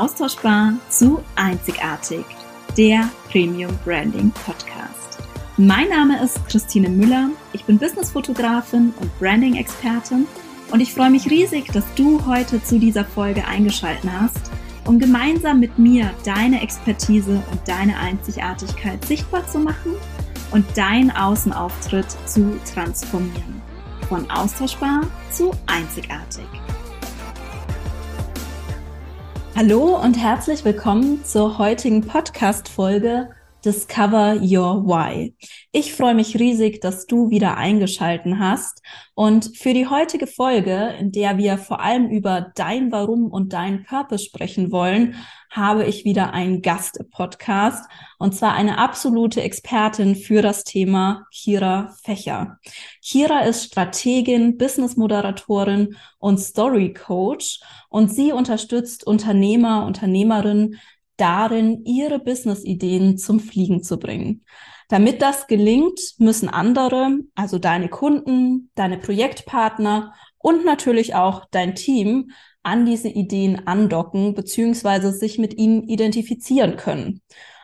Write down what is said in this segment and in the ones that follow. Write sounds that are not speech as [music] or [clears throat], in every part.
austauschbar zu einzigartig, der Premium Branding Podcast. Mein Name ist Christine Müller, ich bin Businessfotografin und Branding-Expertin und ich freue mich riesig, dass du heute zu dieser Folge eingeschaltet hast, um gemeinsam mit mir deine Expertise und deine Einzigartigkeit sichtbar zu machen und deinen Außenauftritt zu transformieren. Von austauschbar zu einzigartig. Hallo und herzlich willkommen zur heutigen Podcast-Folge Discover Your Why. Ich freue mich riesig, dass du wieder eingeschalten hast. Und für die heutige Folge, in der wir vor allem über dein Warum und dein Purpose sprechen wollen, habe ich wieder einen Gast im Podcast. Und zwar eine absolute Expertin für das Thema Kira Fächer. Kira ist Strategin, Business-Moderatorin und Story Coach. Und sie unterstützt Unternehmer, Unternehmerinnen darin, ihre Business-Ideen zum Fliegen zu bringen. Damit das gelingt, müssen andere, also deine Kunden, deine Projektpartner und natürlich auch dein Team an diese Ideen andocken bzw. sich mit ihnen identifizieren können.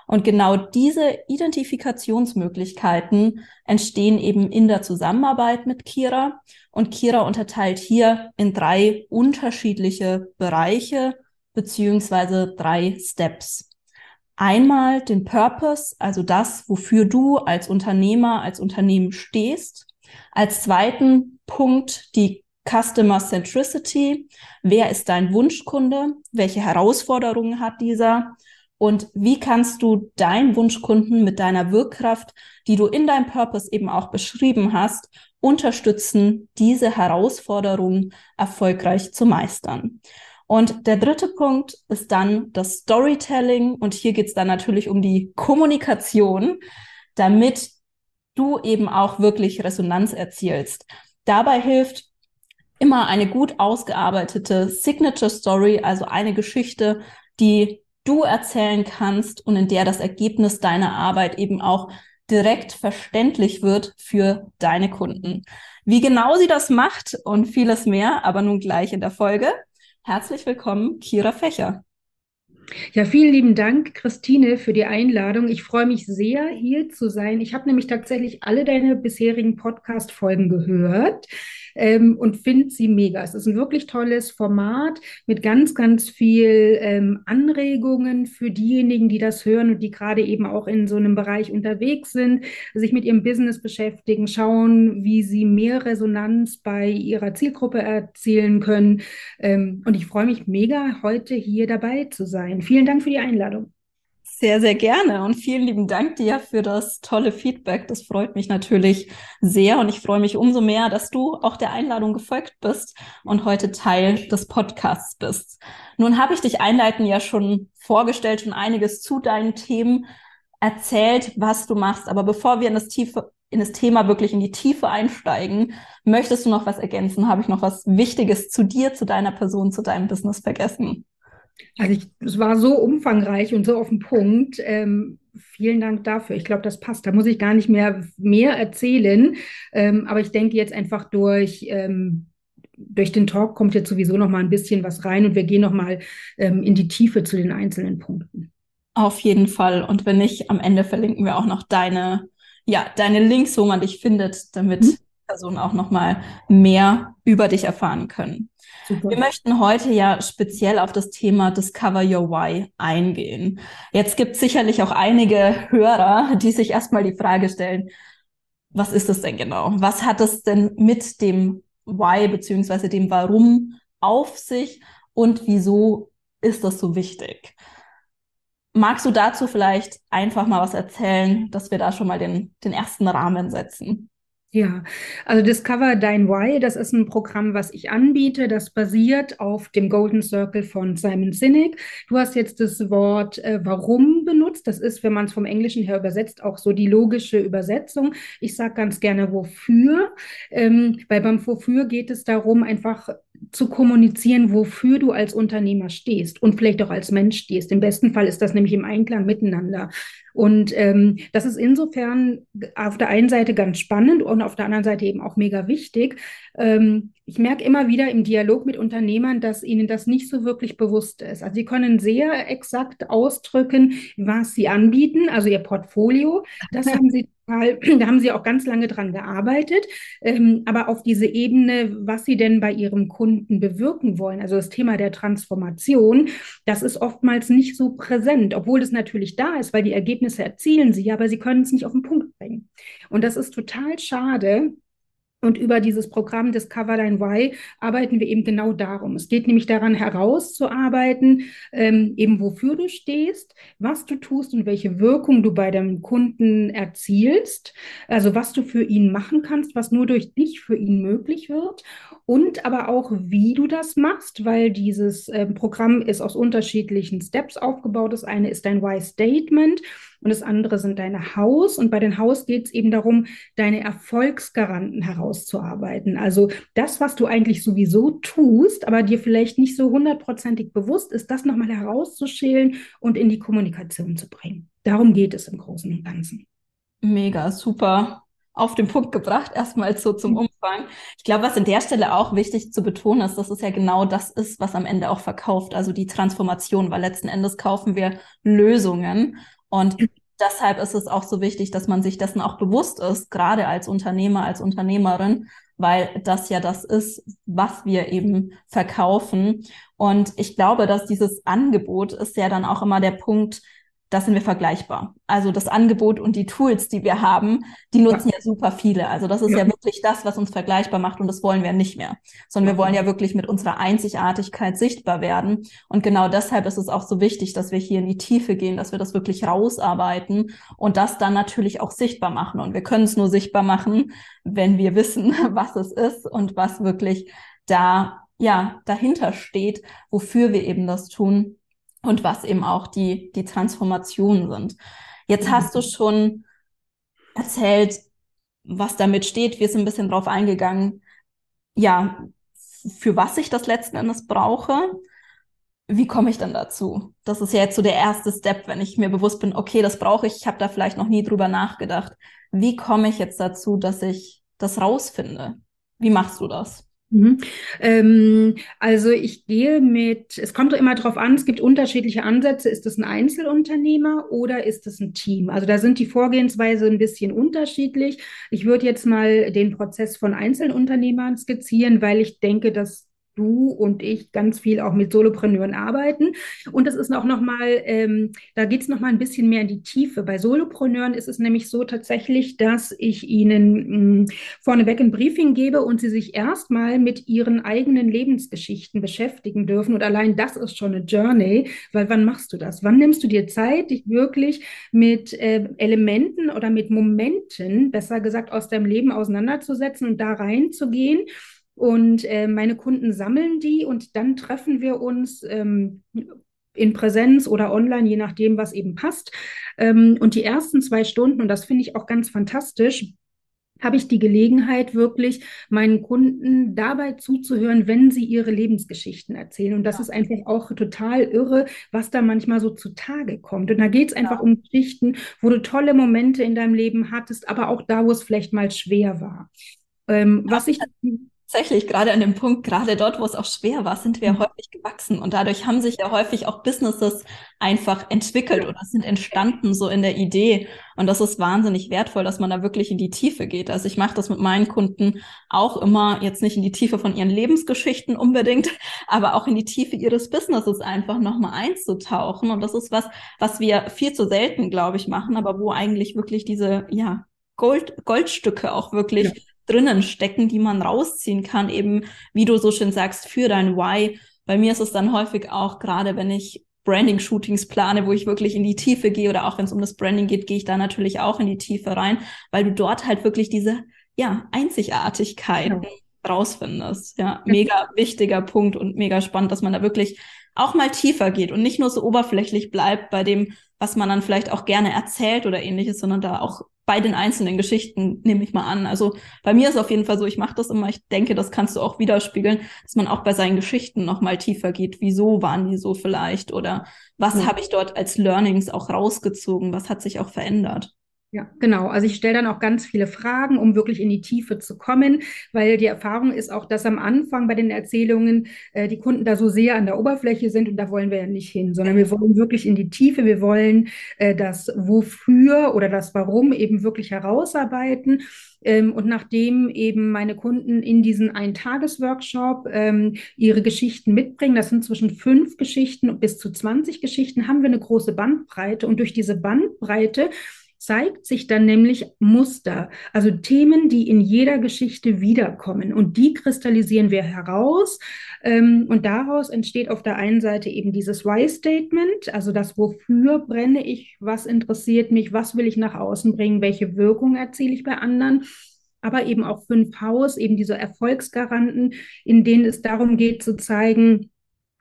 Und genau diese Identifikationsmöglichkeiten entstehen eben in der Zusammenarbeit mit Kira. Und Kira unterteilt hier in drei unterschiedliche Bereiche beziehungsweise drei Steps. Einmal den Purpose, also das, wofür du als Unternehmer, als Unternehmen stehst. Als zweiten Punkt die Customer Centricity. Wer ist dein Wunschkunde? Welche Herausforderungen hat dieser? Und wie kannst du deinen Wunschkunden mit deiner Wirkkraft, die du in deinem Purpose eben auch beschrieben hast, unterstützen, diese Herausforderungen erfolgreich zu meistern? Und der dritte Punkt ist dann das Storytelling. Und hier geht es dann natürlich um die Kommunikation, damit du eben auch wirklich Resonanz erzielst. Dabei hilft immer eine gut ausgearbeitete Signature Story, also eine Geschichte, die du erzählen kannst und in der das Ergebnis deiner Arbeit eben auch direkt verständlich wird für deine Kunden. Wie genau sie das macht und vieles mehr, aber nun gleich in der Folge. Herzlich willkommen, Kira Fächer. Ja, vielen lieben Dank, Christine, für die Einladung. Ich freue mich sehr, hier zu sein. Ich habe nämlich tatsächlich alle deine bisherigen Podcast-Folgen gehört ähm, und finde sie mega. Es ist ein wirklich tolles Format mit ganz, ganz viel ähm, Anregungen für diejenigen, die das hören und die gerade eben auch in so einem Bereich unterwegs sind, sich mit ihrem Business beschäftigen, schauen, wie sie mehr Resonanz bei ihrer Zielgruppe erzielen können. Ähm, und ich freue mich mega, heute hier dabei zu sein. Vielen Dank für die Einladung. Sehr, sehr gerne und vielen lieben Dank dir für das tolle Feedback. Das freut mich natürlich sehr und ich freue mich umso mehr, dass du auch der Einladung gefolgt bist und heute Teil des Podcasts bist. Nun habe ich dich einleitend ja schon vorgestellt, schon einiges zu deinen Themen erzählt, was du machst. Aber bevor wir in das Tiefe, in das Thema wirklich in die Tiefe einsteigen, möchtest du noch was ergänzen? Habe ich noch was Wichtiges zu dir, zu deiner Person, zu deinem Business vergessen? Also ich, es war so umfangreich und so auf den Punkt. Ähm, vielen Dank dafür. Ich glaube, das passt. Da muss ich gar nicht mehr mehr erzählen. Ähm, aber ich denke jetzt einfach durch ähm, durch den Talk kommt jetzt sowieso noch mal ein bisschen was rein und wir gehen noch mal ähm, in die Tiefe zu den einzelnen Punkten. Auf jeden Fall. Und wenn nicht, am Ende verlinken wir auch noch deine, ja, deine Links, wo man dich findet, damit mhm. Personen auch noch mal mehr über dich erfahren können. Super. Wir möchten heute ja speziell auf das Thema Discover Your Why eingehen. Jetzt gibt es sicherlich auch einige Hörer, die sich erstmal die Frage stellen, was ist das denn genau? Was hat es denn mit dem Why beziehungsweise dem Warum auf sich und wieso ist das so wichtig? Magst du dazu vielleicht einfach mal was erzählen, dass wir da schon mal den, den ersten Rahmen setzen? Ja, also Discover Dein Why, das ist ein Programm, was ich anbiete. Das basiert auf dem Golden Circle von Simon Sinek. Du hast jetzt das Wort äh, Warum benutzt. Das ist, wenn man es vom Englischen her übersetzt, auch so die logische Übersetzung. Ich sage ganz gerne Wofür, ähm, weil beim Wofür geht es darum, einfach zu kommunizieren, wofür du als Unternehmer stehst und vielleicht auch als Mensch stehst. Im besten Fall ist das nämlich im Einklang miteinander. Und ähm, das ist insofern auf der einen Seite ganz spannend und auf der anderen Seite eben auch mega wichtig. Ähm, ich merke immer wieder im Dialog mit Unternehmern, dass ihnen das nicht so wirklich bewusst ist. Also sie können sehr exakt ausdrücken, was sie anbieten, also ihr Portfolio. Das haben sie [clears throat] da haben Sie auch ganz lange dran gearbeitet, ähm, aber auf diese Ebene, was Sie denn bei Ihrem Kunden bewirken wollen, also das Thema der Transformation, das ist oftmals nicht so präsent, obwohl es natürlich da ist, weil die Ergebnisse erzielen Sie, aber Sie können es nicht auf den Punkt bringen. Und das ist total schade, und über dieses Programm Discover Dein Why arbeiten wir eben genau darum. Es geht nämlich daran, herauszuarbeiten, ähm, eben wofür du stehst, was du tust und welche Wirkung du bei deinem Kunden erzielst. Also was du für ihn machen kannst, was nur durch dich für ihn möglich wird. Und aber auch, wie du das machst, weil dieses äh, Programm ist aus unterschiedlichen Steps aufgebaut. Das eine ist dein Why Statement und das andere sind deine Haus. Und bei den Haus geht es eben darum, deine Erfolgsgaranten herauszuarbeiten. Also das, was du eigentlich sowieso tust, aber dir vielleicht nicht so hundertprozentig bewusst ist, das nochmal herauszuschälen und in die Kommunikation zu bringen. Darum geht es im Großen und Ganzen. Mega, super auf den Punkt gebracht, erstmal so zum Umfang. Ich glaube, was an der Stelle auch wichtig zu betonen ist, dass es ja genau das ist, was am Ende auch verkauft, also die Transformation, weil letzten Endes kaufen wir Lösungen und deshalb ist es auch so wichtig, dass man sich dessen auch bewusst ist, gerade als Unternehmer, als Unternehmerin, weil das ja das ist, was wir eben verkaufen. Und ich glaube, dass dieses Angebot ist ja dann auch immer der Punkt, da sind wir vergleichbar. Also das Angebot und die Tools, die wir haben, die nutzen ja, ja super viele. Also das ist ja. ja. wirklich das, was uns vergleichbar macht und das wollen wir nicht mehr, sondern wir wollen ja wirklich mit unserer Einzigartigkeit sichtbar werden. Und genau deshalb ist es auch so wichtig, dass wir hier in die Tiefe gehen, dass wir das wirklich rausarbeiten und das dann natürlich auch sichtbar machen. Und wir können es nur sichtbar machen, wenn wir wissen, [laughs] was es ist und was wirklich da ja dahinter steht, wofür wir eben das tun und was eben auch die, die Transformationen sind. Jetzt mhm. hast du schon erzählt, was damit steht. Wir sind ein bisschen drauf eingegangen, ja, für was ich das letzten Endes brauche. Wie komme ich dann dazu? Das ist ja jetzt so der erste Step, wenn ich mir bewusst bin, okay, das brauche ich, ich habe da vielleicht noch nie drüber nachgedacht. Wie komme ich jetzt dazu, dass ich das rausfinde? Wie machst du das? Mhm. Ähm, also ich gehe mit, es kommt immer darauf an, es gibt unterschiedliche Ansätze. Ist das ein Einzelunternehmer oder ist das ein Team? Also da sind die Vorgehensweise ein bisschen unterschiedlich. Ich würde jetzt mal den Prozess von Einzelunternehmern skizzieren, weil ich denke, dass du und ich ganz viel auch mit Solopreneuren arbeiten. Und das ist auch nochmal, ähm, da geht es nochmal ein bisschen mehr in die Tiefe. Bei Solopreneuren ist es nämlich so tatsächlich, dass ich ihnen mh, mm, vorneweg ein Briefing gebe und sie sich erstmal mit ihren eigenen Lebensgeschichten beschäftigen dürfen. Und allein das ist schon eine Journey, weil wann machst du das? Wann nimmst du dir Zeit, dich wirklich mit äh, Elementen oder mit Momenten, besser gesagt, aus deinem Leben auseinanderzusetzen und da reinzugehen? Und äh, meine Kunden sammeln die und dann treffen wir uns ähm, in Präsenz oder online, je nachdem, was eben passt. Ähm, und die ersten zwei Stunden, und das finde ich auch ganz fantastisch, habe ich die Gelegenheit, wirklich meinen Kunden dabei zuzuhören, wenn sie ihre Lebensgeschichten erzählen. Und das ja. ist einfach auch total irre, was da manchmal so zutage kommt. Und da geht es einfach ja. um Geschichten, wo du tolle Momente in deinem Leben hattest, aber auch da, wo es vielleicht mal schwer war. Ähm. Was ich Tatsächlich, gerade an dem Punkt, gerade dort, wo es auch schwer war, sind wir mhm. häufig gewachsen. Und dadurch haben sich ja häufig auch Businesses einfach entwickelt oder sind entstanden so in der Idee. Und das ist wahnsinnig wertvoll, dass man da wirklich in die Tiefe geht. Also ich mache das mit meinen Kunden auch immer jetzt nicht in die Tiefe von ihren Lebensgeschichten unbedingt, [laughs] aber auch in die Tiefe ihres Businesses einfach nochmal einzutauchen. Und das ist was, was wir viel zu selten, glaube ich, machen, aber wo eigentlich wirklich diese, ja, Gold, Goldstücke auch wirklich ja drinnen stecken, die man rausziehen kann, eben wie du so schön sagst, für dein Why. Bei mir ist es dann häufig auch, gerade wenn ich Branding-Shootings plane, wo ich wirklich in die Tiefe gehe oder auch wenn es um das Branding geht, gehe ich da natürlich auch in die Tiefe rein, weil du dort halt wirklich diese, ja, Einzigartigkeit ja. rausfindest. Ja, mega wichtiger Punkt und mega spannend, dass man da wirklich auch mal tiefer geht und nicht nur so oberflächlich bleibt bei dem, was man dann vielleicht auch gerne erzählt oder ähnliches, sondern da auch bei den einzelnen Geschichten, nehme ich mal an. Also bei mir ist auf jeden Fall so, ich mache das immer, ich denke, das kannst du auch widerspiegeln, dass man auch bei seinen Geschichten nochmal tiefer geht. Wieso waren die so vielleicht? Oder was ja. habe ich dort als Learnings auch rausgezogen? Was hat sich auch verändert? Ja, genau. Also ich stelle dann auch ganz viele Fragen, um wirklich in die Tiefe zu kommen, weil die Erfahrung ist auch, dass am Anfang bei den Erzählungen äh, die Kunden da so sehr an der Oberfläche sind und da wollen wir ja nicht hin, sondern wir wollen wirklich in die Tiefe. Wir wollen äh, das Wofür oder das Warum eben wirklich herausarbeiten. Ähm, und nachdem eben meine Kunden in diesen Ein-Tages-Workshop ähm, ihre Geschichten mitbringen, das sind zwischen fünf Geschichten bis zu 20 Geschichten, haben wir eine große Bandbreite. Und durch diese Bandbreite zeigt sich dann nämlich Muster, also Themen, die in jeder Geschichte wiederkommen. Und die kristallisieren wir heraus. Ähm, und daraus entsteht auf der einen Seite eben dieses Why-Statement, also das, wofür brenne ich, was interessiert mich, was will ich nach außen bringen, welche Wirkung erziele ich bei anderen aber eben auch fünf Haus, eben diese Erfolgsgaranten, in denen es darum geht zu zeigen,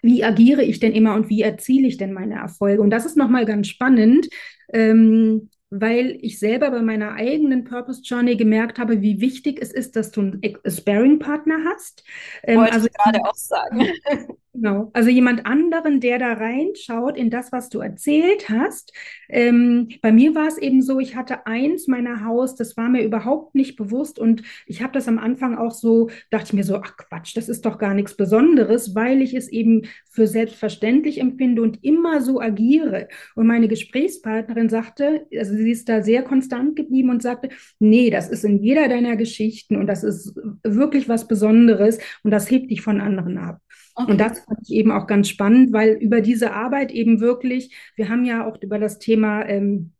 wie agiere ich denn immer und wie erziele ich denn meine Erfolge? Und das ist nochmal ganz spannend, ähm, weil ich selber bei meiner eigenen Purpose Journey gemerkt habe, wie wichtig es ist, dass du einen Sparring-Partner hast. Ähm, Wollte also, ich gerade auch sagen. [laughs] Genau. Also jemand anderen, der da reinschaut in das, was du erzählt hast. Ähm, bei mir war es eben so, ich hatte eins meiner Haus, das war mir überhaupt nicht bewusst und ich habe das am Anfang auch so, dachte ich mir so, ach Quatsch, das ist doch gar nichts Besonderes, weil ich es eben für selbstverständlich empfinde und immer so agiere. Und meine Gesprächspartnerin sagte, also sie ist da sehr konstant geblieben und sagte, nee, das ist in jeder deiner Geschichten und das ist wirklich was Besonderes und das hebt dich von anderen ab. Okay. Und das fand ich eben auch ganz spannend, weil über diese Arbeit eben wirklich, wir haben ja auch über das Thema ähm,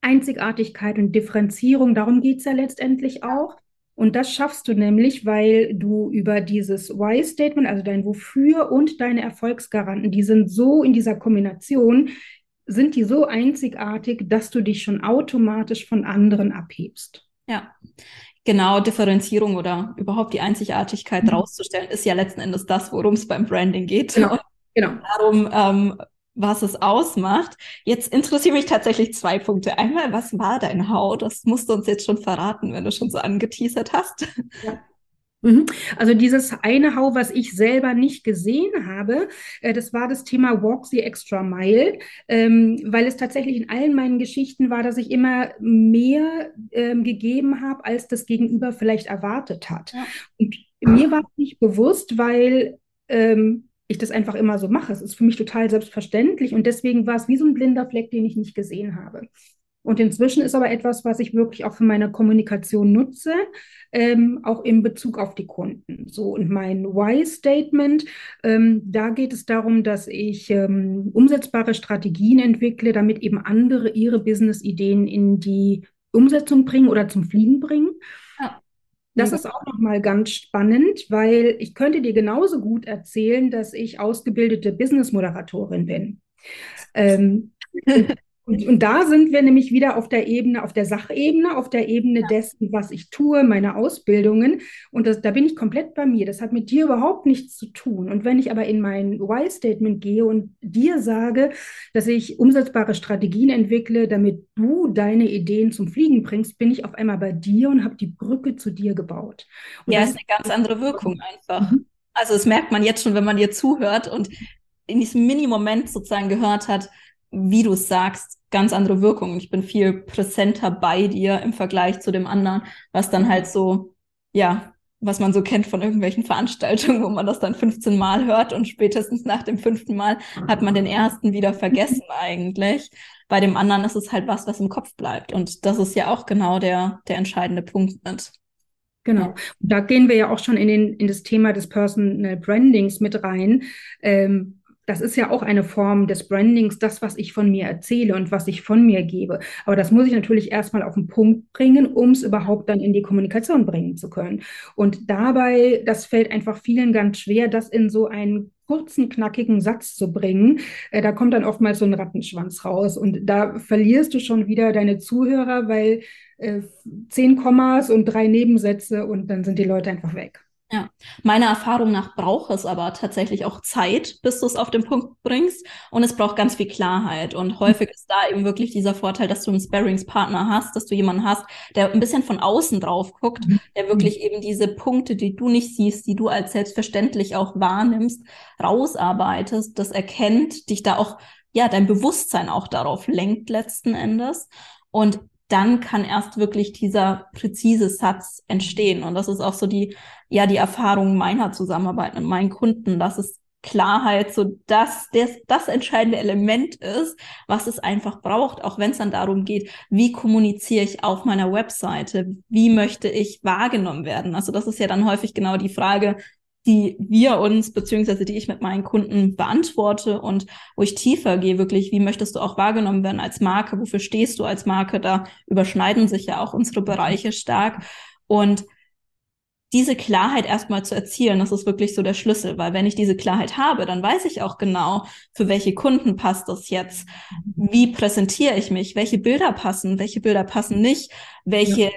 Einzigartigkeit und Differenzierung, darum geht es ja letztendlich auch. Und das schaffst du nämlich, weil du über dieses Why-Statement, also dein Wofür und deine Erfolgsgaranten, die sind so in dieser Kombination, sind die so einzigartig, dass du dich schon automatisch von anderen abhebst. Ja, genau Differenzierung oder überhaupt die Einzigartigkeit mhm. rauszustellen, ist ja letzten Endes das, worum es beim Branding geht. Genau. genau. Darum, ähm, was es ausmacht. Jetzt interessieren mich tatsächlich zwei Punkte. Einmal, was war dein How? Das musst du uns jetzt schon verraten, wenn du schon so angeteasert hast. Ja. Mhm. Also dieses eine Hau, was ich selber nicht gesehen habe, äh, das war das Thema Walk the Extra Mile, ähm, weil es tatsächlich in allen meinen Geschichten war, dass ich immer mehr ähm, gegeben habe, als das Gegenüber vielleicht erwartet hat. Ja. Und mir war es nicht bewusst, weil ähm, ich das einfach immer so mache. Es ist für mich total selbstverständlich und deswegen war es wie so ein blinder Fleck, den ich nicht gesehen habe. Und inzwischen ist aber etwas, was ich wirklich auch für meine Kommunikation nutze, ähm, auch in Bezug auf die Kunden. So, und mein Why-Statement, ähm, da geht es darum, dass ich ähm, umsetzbare Strategien entwickle, damit eben andere ihre Business-Ideen in die Umsetzung bringen oder zum Fliegen bringen. Ja. Das ist auch nochmal ganz spannend, weil ich könnte dir genauso gut erzählen, dass ich ausgebildete Business-Moderatorin bin. [laughs] Ähm, und, und da sind wir nämlich wieder auf der Ebene, auf der Sachebene, auf der Ebene ja. dessen, was ich tue, meine Ausbildungen. Und das, da bin ich komplett bei mir. Das hat mit dir überhaupt nichts zu tun. Und wenn ich aber in mein Why-Statement gehe und dir sage, dass ich umsetzbare Strategien entwickle, damit du deine Ideen zum Fliegen bringst, bin ich auf einmal bei dir und habe die Brücke zu dir gebaut. Und ja, ist eine ganz andere Wirkung einfach. Mhm. Also das merkt man jetzt schon, wenn man dir zuhört und in diesem Mini-Moment sozusagen gehört hat, wie du es sagst, ganz andere Wirkung. Ich bin viel präsenter bei dir im Vergleich zu dem anderen, was dann halt so, ja, was man so kennt von irgendwelchen [laughs] Veranstaltungen, wo man das dann 15 Mal hört und spätestens nach dem fünften Mal hat man den ersten wieder vergessen [laughs] eigentlich. Bei dem anderen ist es halt was, was im Kopf bleibt. Und das ist ja auch genau der, der entscheidende Punkt mit. Genau. Und da gehen wir ja auch schon in, den, in das Thema des Personal Brandings mit rein. Ähm, das ist ja auch eine Form des Brandings, das, was ich von mir erzähle und was ich von mir gebe. Aber das muss ich natürlich erstmal auf den Punkt bringen, um es überhaupt dann in die Kommunikation bringen zu können. Und dabei, das fällt einfach vielen ganz schwer, das in so einen kurzen, knackigen Satz zu bringen. Äh, da kommt dann oftmals so ein Rattenschwanz raus. Und da verlierst du schon wieder deine Zuhörer, weil äh, zehn Kommas und drei Nebensätze und dann sind die Leute einfach weg. Ja, meiner Erfahrung nach braucht es aber tatsächlich auch Zeit, bis du es auf den Punkt bringst. Und es braucht ganz viel Klarheit. Und häufig ist da eben wirklich dieser Vorteil, dass du einen Sparringspartner hast, dass du jemanden hast, der ein bisschen von außen drauf guckt, mhm. der wirklich eben diese Punkte, die du nicht siehst, die du als selbstverständlich auch wahrnimmst, rausarbeitest, das erkennt, dich da auch, ja, dein Bewusstsein auch darauf lenkt letzten Endes. Und dann kann erst wirklich dieser präzise Satz entstehen. Und das ist auch so die, ja, die Erfahrung meiner Zusammenarbeit mit meinen Kunden, dass es Klarheit so das, das, das entscheidende Element ist, was es einfach braucht, auch wenn es dann darum geht, wie kommuniziere ich auf meiner Webseite, wie möchte ich wahrgenommen werden. Also das ist ja dann häufig genau die Frage, die wir uns, beziehungsweise die ich mit meinen Kunden beantworte und wo ich tiefer gehe, wirklich, wie möchtest du auch wahrgenommen werden als Marke, wofür stehst du als Marke, da überschneiden sich ja auch unsere Bereiche stark. Und diese Klarheit erstmal zu erzielen, das ist wirklich so der Schlüssel, weil wenn ich diese Klarheit habe, dann weiß ich auch genau, für welche Kunden passt das jetzt, wie präsentiere ich mich, welche Bilder passen, welche Bilder passen nicht, welche ja.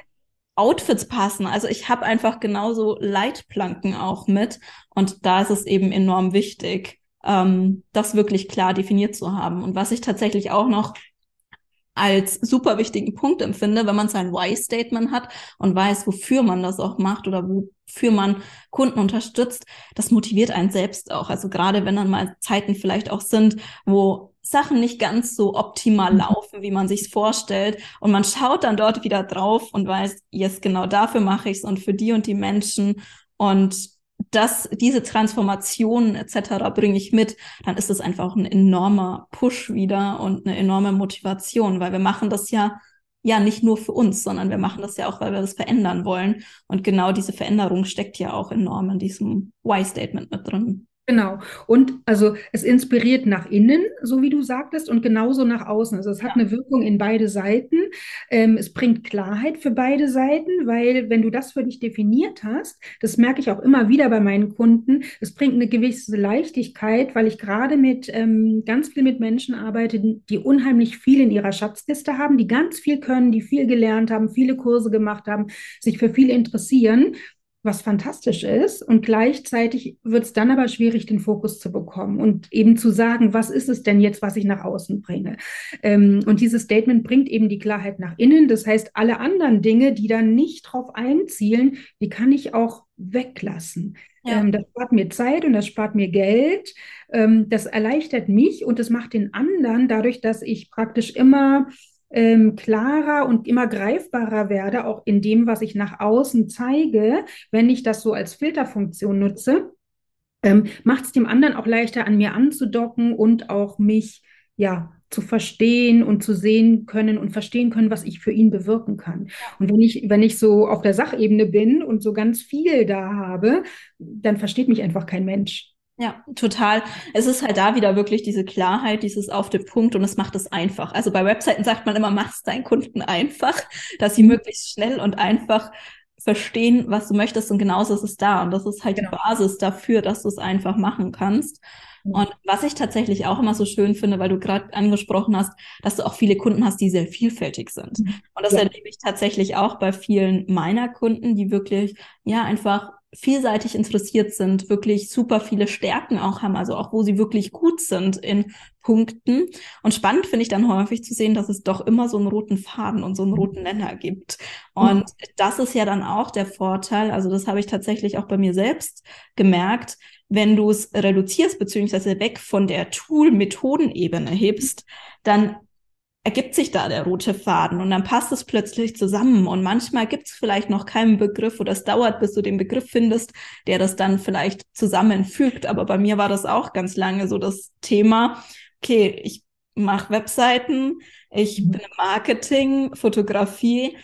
Outfits passen. Also ich habe einfach genauso Leitplanken auch mit. Und da ist es eben enorm wichtig, ähm, das wirklich klar definiert zu haben. Und was ich tatsächlich auch noch als super wichtigen Punkt empfinde, wenn man sein Why-Statement hat und weiß, wofür man das auch macht oder wofür man Kunden unterstützt, das motiviert einen selbst auch. Also gerade wenn dann mal Zeiten vielleicht auch sind, wo Sachen nicht ganz so optimal mhm. laufen, wie man sich vorstellt. Und man schaut dann dort wieder drauf und weiß, yes, genau dafür mache ich es und für die und die Menschen. Und das, diese Transformationen etc. bringe ich mit, dann ist es einfach ein enormer Push wieder und eine enorme Motivation, weil wir machen das ja ja nicht nur für uns, sondern wir machen das ja auch, weil wir das verändern wollen. Und genau diese Veränderung steckt ja auch enorm in diesem Why-Statement mit drin. Genau. Und also es inspiriert nach innen, so wie du sagtest, und genauso nach außen. Also es hat ja. eine Wirkung in beide Seiten. Ähm, es bringt Klarheit für beide Seiten, weil wenn du das für dich definiert hast, das merke ich auch immer wieder bei meinen Kunden, es bringt eine gewisse Leichtigkeit, weil ich gerade mit ähm, ganz viel mit Menschen arbeite, die unheimlich viel in ihrer Schatzliste haben, die ganz viel können, die viel gelernt haben, viele Kurse gemacht haben, sich für viel interessieren was fantastisch ist. Und gleichzeitig wird es dann aber schwierig, den Fokus zu bekommen und eben zu sagen, was ist es denn jetzt, was ich nach außen bringe. Ähm, und dieses Statement bringt eben die Klarheit nach innen. Das heißt, alle anderen Dinge, die dann nicht drauf einzielen, die kann ich auch weglassen. Ja. Ähm, das spart mir Zeit und das spart mir Geld. Ähm, das erleichtert mich und das macht den anderen dadurch, dass ich praktisch immer ähm, klarer und immer greifbarer werde, auch in dem, was ich nach außen zeige, wenn ich das so als Filterfunktion nutze, ähm, macht es dem anderen auch leichter, an mir anzudocken und auch mich ja zu verstehen und zu sehen können und verstehen können, was ich für ihn bewirken kann. Und wenn ich, wenn ich so auf der Sachebene bin und so ganz viel da habe, dann versteht mich einfach kein Mensch. Ja, total. Es ist halt da wieder wirklich diese Klarheit, dieses auf den Punkt und es macht es einfach. Also bei Webseiten sagt man immer, mach es deinen Kunden einfach, dass sie möglichst schnell und einfach verstehen, was du möchtest und genauso ist es da. Und das ist halt genau. die Basis dafür, dass du es einfach machen kannst. Mhm. Und was ich tatsächlich auch immer so schön finde, weil du gerade angesprochen hast, dass du auch viele Kunden hast, die sehr vielfältig sind. Mhm. Und das ja. erlebe ich tatsächlich auch bei vielen meiner Kunden, die wirklich, ja, einfach vielseitig interessiert sind, wirklich super viele Stärken auch haben, also auch wo sie wirklich gut sind in Punkten. Und spannend finde ich dann häufig zu sehen, dass es doch immer so einen roten Faden und so einen roten Nenner gibt. Und mhm. das ist ja dann auch der Vorteil, also das habe ich tatsächlich auch bei mir selbst gemerkt, wenn du es reduzierst, beziehungsweise weg von der Tool-Methodenebene hebst, dann ergibt sich da der rote Faden und dann passt es plötzlich zusammen. Und manchmal gibt es vielleicht noch keinen Begriff oder es dauert, bis du den Begriff findest, der das dann vielleicht zusammenfügt. Aber bei mir war das auch ganz lange so das Thema, okay, ich mache Webseiten, ich mhm. bin im Marketing, Fotografie,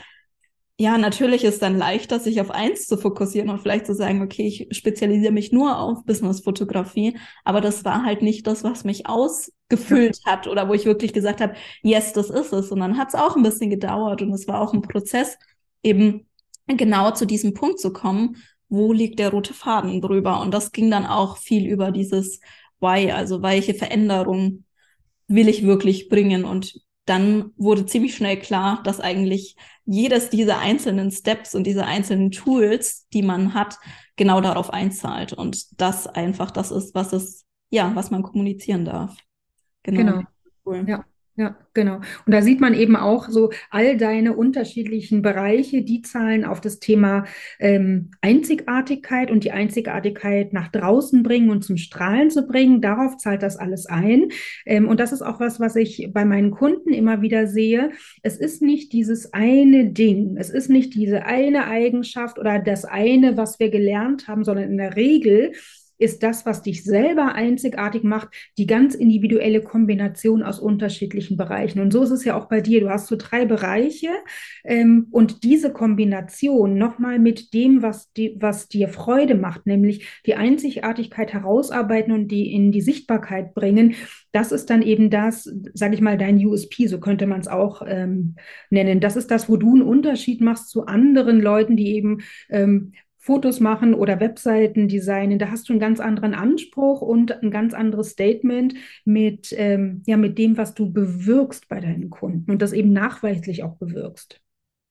ja, natürlich ist dann leichter, sich auf eins zu fokussieren und vielleicht zu sagen, okay, ich spezialisiere mich nur auf Business-Fotografie, aber das war halt nicht das, was mich ausgefüllt ja. hat oder wo ich wirklich gesagt habe, yes, das ist es. Und dann hat es auch ein bisschen gedauert und es war auch ein Prozess, eben genau zu diesem Punkt zu kommen, wo liegt der rote Faden drüber. Und das ging dann auch viel über dieses Why, also welche Veränderung will ich wirklich bringen und dann wurde ziemlich schnell klar, dass eigentlich jedes dieser einzelnen Steps und diese einzelnen Tools, die man hat, genau darauf einzahlt und das einfach das ist, was es, ja, was man kommunizieren darf. Genau. genau. Cool. Ja. Ja, genau. Und da sieht man eben auch so all deine unterschiedlichen Bereiche, die zahlen auf das Thema ähm, Einzigartigkeit und die Einzigartigkeit nach draußen bringen und zum Strahlen zu bringen. Darauf zahlt das alles ein. Ähm, und das ist auch was, was ich bei meinen Kunden immer wieder sehe. Es ist nicht dieses eine Ding, es ist nicht diese eine Eigenschaft oder das eine, was wir gelernt haben, sondern in der Regel ist das, was dich selber einzigartig macht, die ganz individuelle Kombination aus unterschiedlichen Bereichen. Und so ist es ja auch bei dir. Du hast so drei Bereiche ähm, und diese Kombination nochmal mit dem, was, die, was dir Freude macht, nämlich die Einzigartigkeit herausarbeiten und die in die Sichtbarkeit bringen, das ist dann eben das, sage ich mal, dein USP, so könnte man es auch ähm, nennen. Das ist das, wo du einen Unterschied machst zu anderen Leuten, die eben ähm, Fotos machen oder Webseiten designen, da hast du einen ganz anderen Anspruch und ein ganz anderes Statement mit, ähm, ja, mit dem, was du bewirkst bei deinen Kunden und das eben nachweislich auch bewirkst.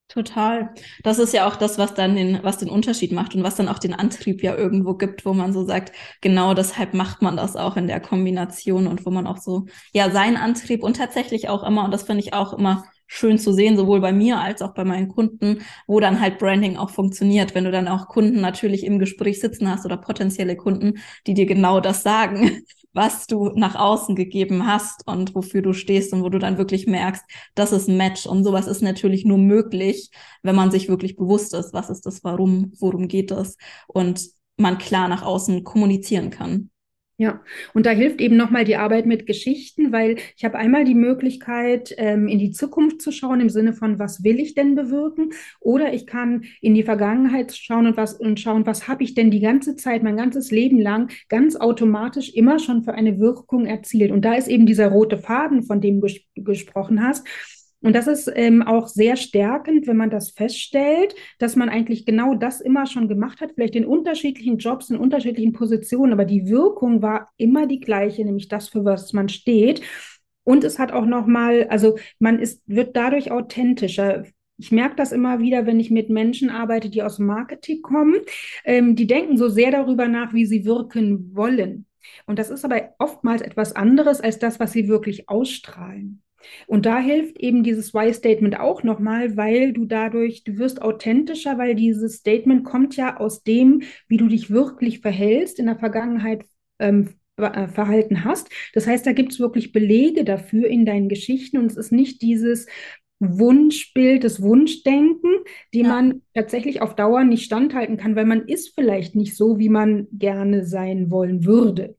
Total. Das ist ja auch das, was dann den, was den Unterschied macht und was dann auch den Antrieb ja irgendwo gibt, wo man so sagt, genau deshalb macht man das auch in der Kombination und wo man auch so, ja, seinen Antrieb und tatsächlich auch immer, und das finde ich auch immer schön zu sehen, sowohl bei mir als auch bei meinen Kunden, wo dann halt Branding auch funktioniert, wenn du dann auch Kunden natürlich im Gespräch sitzen hast oder potenzielle Kunden, die dir genau das sagen, [laughs] was du nach außen gegeben hast und wofür du stehst und wo du dann wirklich merkst, das ist ein Match und sowas ist natürlich nur möglich, wenn man sich wirklich bewusst ist, was ist das Warum, worum geht es und man klar nach außen kommunizieren kann. Ja, und da hilft eben nochmal die Arbeit mit Geschichten, weil ich habe einmal die Möglichkeit, ähm, in die Zukunft zu schauen, im Sinne von, was will ich denn bewirken? Oder ich kann in die Vergangenheit schauen und, was, und schauen, was habe ich denn die ganze Zeit, mein ganzes Leben lang, ganz automatisch immer schon für eine Wirkung erzielt. Und da ist eben dieser rote Faden, von dem du ges gesprochen hast. Und das ist ähm, auch sehr stärkend, wenn man das feststellt, dass man eigentlich genau das immer schon gemacht hat, vielleicht in unterschiedlichen Jobs, in unterschiedlichen Positionen, aber die Wirkung war immer die gleiche, nämlich das, für was man steht. Und es hat auch nochmal, also man ist, wird dadurch authentischer. Ich merke das immer wieder, wenn ich mit Menschen arbeite, die aus Marketing kommen. Ähm, die denken so sehr darüber nach, wie sie wirken wollen. Und das ist aber oftmals etwas anderes als das, was sie wirklich ausstrahlen. Und da hilft eben dieses Why-Statement auch nochmal, weil du dadurch, du wirst authentischer, weil dieses Statement kommt ja aus dem, wie du dich wirklich verhältst, in der Vergangenheit ähm, äh, verhalten hast. Das heißt, da gibt es wirklich Belege dafür in deinen Geschichten und es ist nicht dieses Wunschbild, das Wunschdenken, die ja. man tatsächlich auf Dauer nicht standhalten kann, weil man ist vielleicht nicht so, wie man gerne sein wollen würde.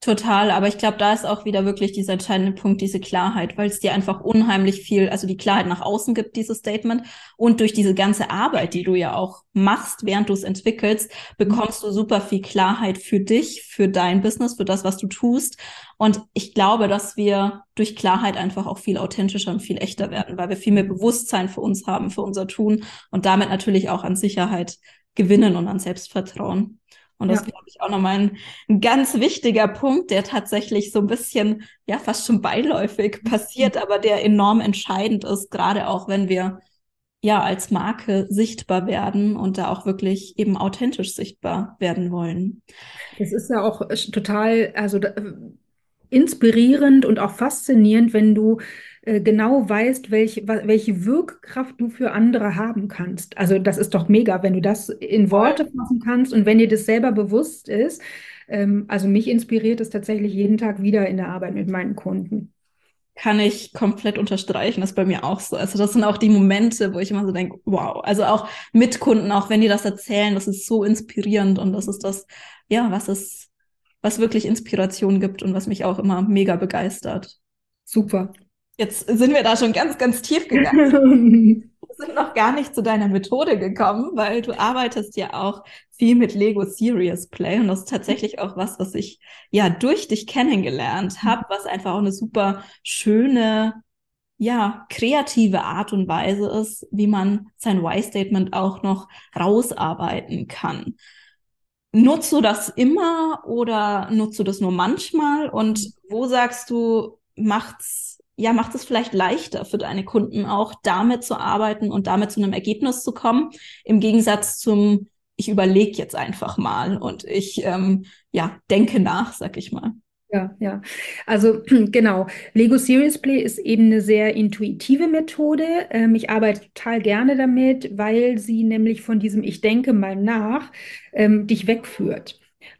Total, aber ich glaube, da ist auch wieder wirklich dieser entscheidende Punkt, diese Klarheit, weil es dir einfach unheimlich viel, also die Klarheit nach außen gibt, dieses Statement. Und durch diese ganze Arbeit, die du ja auch machst, während du es entwickelst, bekommst du super viel Klarheit für dich, für dein Business, für das, was du tust. Und ich glaube, dass wir durch Klarheit einfach auch viel authentischer und viel echter werden, weil wir viel mehr Bewusstsein für uns haben, für unser Tun und damit natürlich auch an Sicherheit gewinnen und an Selbstvertrauen. Und das ja. glaube ich auch nochmal ein, ein ganz wichtiger Punkt, der tatsächlich so ein bisschen, ja, fast schon beiläufig mhm. passiert, aber der enorm entscheidend ist, gerade auch wenn wir ja als Marke sichtbar werden und da auch wirklich eben authentisch sichtbar werden wollen. Das ist ja auch total, also äh, inspirierend und auch faszinierend, wenn du äh, genau weißt, welche, welche Wirkkraft du für andere haben kannst. Also das ist doch mega, wenn du das in Worte fassen kannst und wenn dir das selber bewusst ist. Ähm, also mich inspiriert es tatsächlich jeden Tag wieder in der Arbeit mit meinen Kunden. Kann ich komplett unterstreichen, das ist bei mir auch so. Also das sind auch die Momente, wo ich immer so denke, wow. Also auch mit Kunden, auch wenn die das erzählen, das ist so inspirierend und das ist das, ja, was es, was wirklich Inspiration gibt und was mich auch immer mega begeistert. Super. Jetzt sind wir da schon ganz, ganz tief gegangen. [laughs] wir sind noch gar nicht zu deiner Methode gekommen, weil du arbeitest ja auch viel mit Lego Serious Play und das ist tatsächlich auch was, was ich ja durch dich kennengelernt habe, was einfach auch eine super schöne, ja, kreative Art und Weise ist, wie man sein Why-Statement auch noch rausarbeiten kann. Nutzt du das immer oder nutzt du das nur manchmal? Und wo sagst du, macht's ja, macht es vielleicht leichter für deine Kunden auch damit zu arbeiten und damit zu einem Ergebnis zu kommen, im Gegensatz zum, ich überlege jetzt einfach mal und ich, ähm, ja, denke nach, sag ich mal. Ja, ja. Also [clears throat] genau. Lego Serious Play ist eben eine sehr intuitive Methode. Ähm, ich arbeite total gerne damit, weil sie nämlich von diesem Ich denke mal nach ähm, dich wegführt.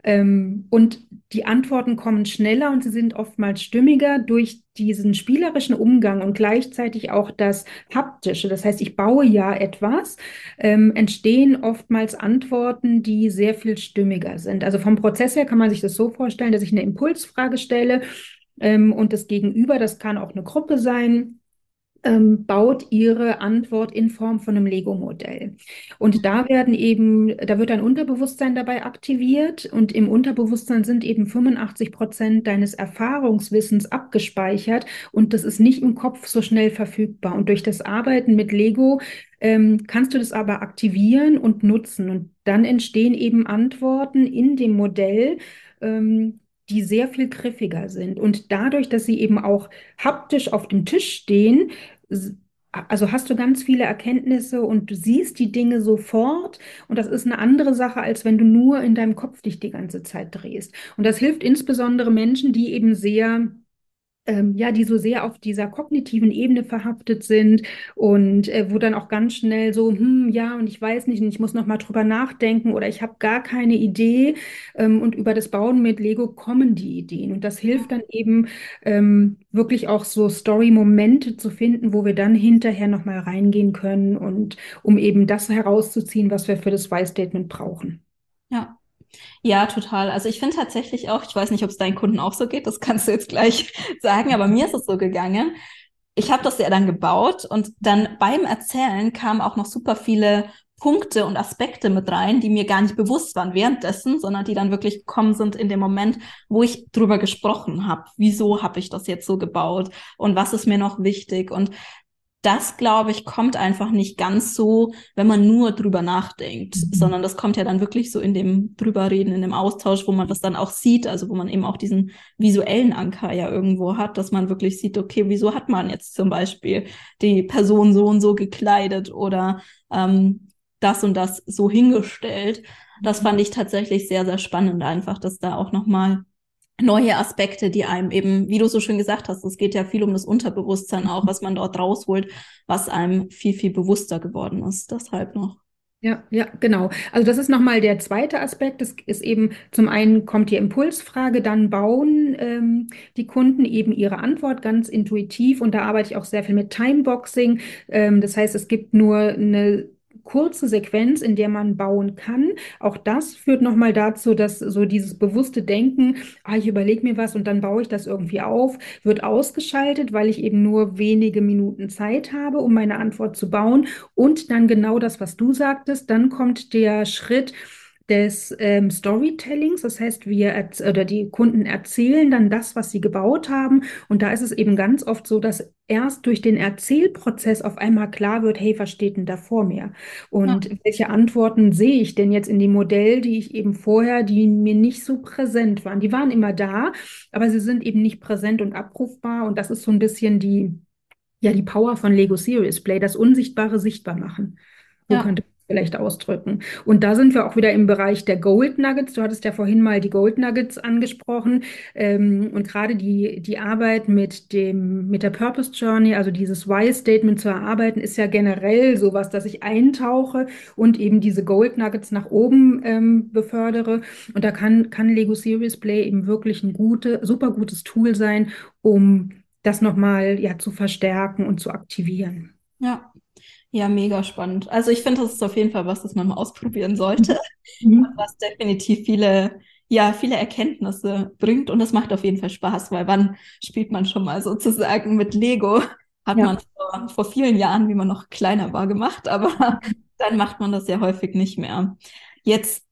Ähm, und die Antworten kommen schneller und sie sind oftmals stimmiger durch diesen spielerischen Umgang und gleichzeitig auch das haptische. Das heißt, ich baue ja etwas, ähm, entstehen oftmals Antworten, die sehr viel stimmiger sind. Also vom Prozess her kann man sich das so vorstellen, dass ich eine Impulsfrage stelle ähm, und das Gegenüber, das kann auch eine Gruppe sein, ähm, baut ihre Antwort in Form von einem Lego-Modell. Und da werden eben, da wird ein Unterbewusstsein dabei aktiviert und im Unterbewusstsein sind eben 85 Prozent deines Erfahrungswissens abgespeichert und das ist nicht im Kopf so schnell verfügbar. Und durch das Arbeiten mit Lego ähm, kannst du das aber aktivieren und nutzen und dann entstehen eben Antworten in dem Modell, ähm, die sehr viel griffiger sind. Und dadurch, dass sie eben auch haptisch auf dem Tisch stehen, also hast du ganz viele Erkenntnisse und du siehst die Dinge sofort. Und das ist eine andere Sache, als wenn du nur in deinem Kopf dich die ganze Zeit drehst. Und das hilft insbesondere Menschen, die eben sehr ähm, ja, die so sehr auf dieser kognitiven Ebene verhaftet sind und äh, wo dann auch ganz schnell so, hm, ja, und ich weiß nicht, und ich muss noch mal drüber nachdenken oder ich habe gar keine Idee. Ähm, und über das Bauen mit Lego kommen die Ideen. Und das hilft dann eben ähm, wirklich auch so Story-Momente zu finden, wo wir dann hinterher noch mal reingehen können und um eben das herauszuziehen, was wir für das Why-Statement brauchen. Ja, ja, total. Also ich finde tatsächlich auch, ich weiß nicht, ob es deinen Kunden auch so geht, das kannst du jetzt gleich [laughs] sagen, aber mir ist es so gegangen. Ich habe das ja dann gebaut und dann beim Erzählen kamen auch noch super viele Punkte und Aspekte mit rein, die mir gar nicht bewusst waren währenddessen, sondern die dann wirklich gekommen sind in dem Moment, wo ich drüber gesprochen habe. Wieso habe ich das jetzt so gebaut und was ist mir noch wichtig? Und das, glaube ich, kommt einfach nicht ganz so, wenn man nur drüber nachdenkt, mhm. sondern das kommt ja dann wirklich so in dem drüberreden, in dem Austausch, wo man das dann auch sieht, also wo man eben auch diesen visuellen Anker ja irgendwo hat, dass man wirklich sieht, okay, wieso hat man jetzt zum Beispiel die Person so und so gekleidet oder ähm, das und das so hingestellt. Das mhm. fand ich tatsächlich sehr, sehr spannend einfach, dass da auch nochmal neue Aspekte, die einem eben, wie du so schön gesagt hast, es geht ja viel um das Unterbewusstsein auch, was man dort rausholt, was einem viel, viel bewusster geworden ist. Deshalb noch. Ja, ja, genau. Also das ist nochmal der zweite Aspekt. Das ist eben zum einen kommt die Impulsfrage, dann bauen ähm, die Kunden eben ihre Antwort ganz intuitiv und da arbeite ich auch sehr viel mit Timeboxing. Ähm, das heißt, es gibt nur eine kurze Sequenz, in der man bauen kann. Auch das führt nochmal dazu, dass so dieses bewusste Denken, ah, ich überlege mir was und dann baue ich das irgendwie auf, wird ausgeschaltet, weil ich eben nur wenige Minuten Zeit habe, um meine Antwort zu bauen. Und dann genau das, was du sagtest, dann kommt der Schritt, des ähm, Storytellings. Das heißt, wir oder die Kunden erzählen dann das, was sie gebaut haben. Und da ist es eben ganz oft so, dass erst durch den Erzählprozess auf einmal klar wird, hey, was steht denn da vor mir? Und ja. welche Antworten sehe ich denn jetzt in dem Modell, die ich eben vorher, die mir nicht so präsent waren? Die waren immer da, aber sie sind eben nicht präsent und abrufbar. Und das ist so ein bisschen die, ja, die Power von Lego Serious Play, das Unsichtbare sichtbar machen. So ja. könnte vielleicht ausdrücken. Und da sind wir auch wieder im Bereich der Gold Nuggets. Du hattest ja vorhin mal die Gold Nuggets angesprochen. Ähm, und gerade die, die Arbeit mit dem, mit der Purpose Journey, also dieses Why-Statement zu erarbeiten, ist ja generell sowas, dass ich eintauche und eben diese Gold Nuggets nach oben ähm, befördere. Und da kann, kann Lego Series Play eben wirklich ein gute, super gutes Tool sein, um das nochmal ja, zu verstärken und zu aktivieren. Ja, ja, mega spannend. Also ich finde, das ist auf jeden Fall was, das man mal ausprobieren sollte, mhm. [laughs] was definitiv viele, ja, viele Erkenntnisse bringt und das macht auf jeden Fall Spaß, weil wann spielt man schon mal sozusagen mit Lego? Hat ja. man vor, vor vielen Jahren, wie man noch kleiner war, gemacht, [laughs] aber dann macht man das ja häufig nicht mehr. Jetzt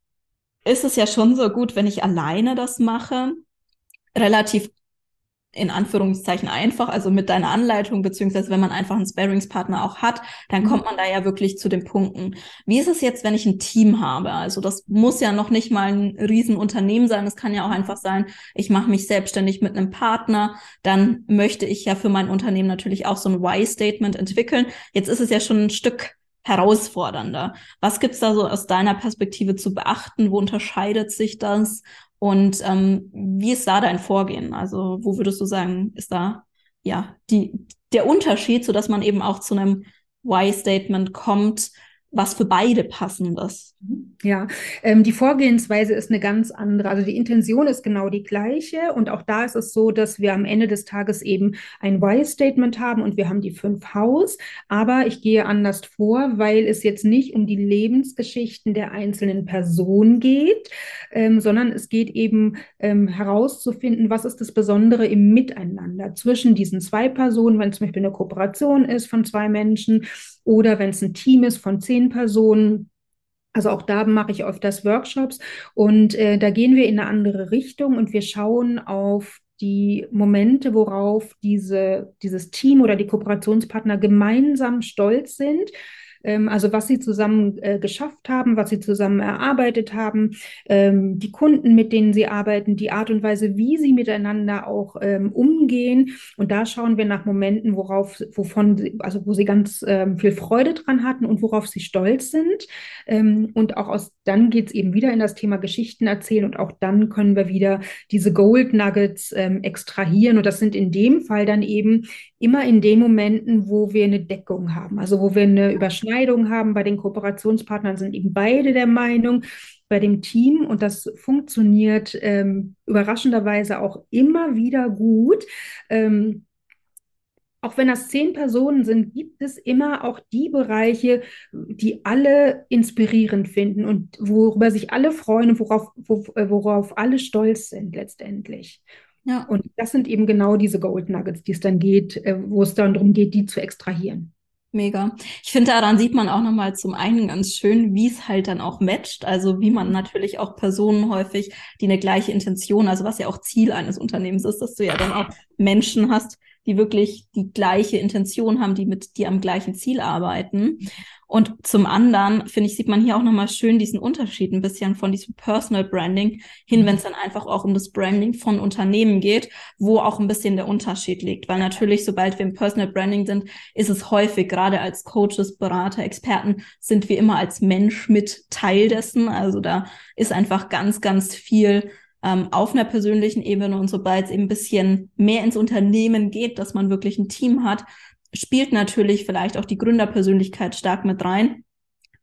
ist es ja schon so gut, wenn ich alleine das mache, relativ in Anführungszeichen einfach, also mit deiner Anleitung, beziehungsweise wenn man einfach einen Sparringspartner auch hat, dann mhm. kommt man da ja wirklich zu den Punkten. Wie ist es jetzt, wenn ich ein Team habe? Also das muss ja noch nicht mal ein Riesenunternehmen sein. Es kann ja auch einfach sein, ich mache mich selbstständig mit einem Partner. Dann möchte ich ja für mein Unternehmen natürlich auch so ein Why-Statement entwickeln. Jetzt ist es ja schon ein Stück herausfordernder. Was gibt's da so aus deiner Perspektive zu beachten? Wo unterscheidet sich das? Und ähm, wie ist da dein Vorgehen? Also wo würdest du sagen, ist da ja die, der Unterschied, so dass man eben auch zu einem Why-Statement kommt, was für beide passend ist. Ja, ähm, die Vorgehensweise ist eine ganz andere. Also die Intention ist genau die gleiche. Und auch da ist es so, dass wir am Ende des Tages eben ein Why-Statement haben und wir haben die fünf Haus. Aber ich gehe anders vor, weil es jetzt nicht um die Lebensgeschichten der einzelnen Personen geht, ähm, sondern es geht eben ähm, herauszufinden, was ist das Besondere im Miteinander zwischen diesen zwei Personen, wenn es zum Beispiel eine Kooperation ist von zwei Menschen oder wenn es ein Team ist von zehn Personen. Also auch da mache ich öfters Workshops und äh, da gehen wir in eine andere Richtung und wir schauen auf die Momente, worauf diese, dieses Team oder die Kooperationspartner gemeinsam stolz sind, also was sie zusammen äh, geschafft haben, was sie zusammen erarbeitet haben, ähm, die Kunden, mit denen sie arbeiten, die Art und Weise, wie sie miteinander auch ähm, umgehen. Und da schauen wir nach Momenten, worauf, wovon, sie, also wo sie ganz ähm, viel Freude dran hatten und worauf sie stolz sind. Ähm, und auch aus, dann geht es eben wieder in das Thema Geschichten erzählen und auch dann können wir wieder diese Gold Nuggets ähm, extrahieren. Und das sind in dem Fall dann eben immer in den Momenten, wo wir eine Deckung haben, also wo wir eine Überschneidung haben. Bei den Kooperationspartnern sind eben beide der Meinung, bei dem Team und das funktioniert ähm, überraschenderweise auch immer wieder gut. Ähm, auch wenn das zehn Personen sind, gibt es immer auch die Bereiche, die alle inspirierend finden und worüber sich alle freuen und worauf, worauf alle stolz sind letztendlich. Ja. Und das sind eben genau diese Gold Nuggets, die es dann geht, äh, wo es dann darum geht, die zu extrahieren. Mega. Ich finde, daran sieht man auch nochmal zum einen ganz schön, wie es halt dann auch matcht. Also wie man natürlich auch Personen häufig, die eine gleiche Intention, also was ja auch Ziel eines Unternehmens ist, dass du ja dann auch Menschen hast, die wirklich die gleiche Intention haben, die mit dir am gleichen Ziel arbeiten. Und zum anderen, finde ich, sieht man hier auch nochmal schön diesen Unterschied ein bisschen von diesem Personal Branding hin, mhm. wenn es dann einfach auch um das Branding von Unternehmen geht, wo auch ein bisschen der Unterschied liegt. Weil natürlich, sobald wir im Personal Branding sind, ist es häufig, gerade als Coaches, Berater, Experten, sind wir immer als Mensch mit Teil dessen. Also da ist einfach ganz, ganz viel ähm, auf einer persönlichen Ebene und sobald es eben ein bisschen mehr ins Unternehmen geht, dass man wirklich ein Team hat, spielt natürlich vielleicht auch die Gründerpersönlichkeit stark mit rein.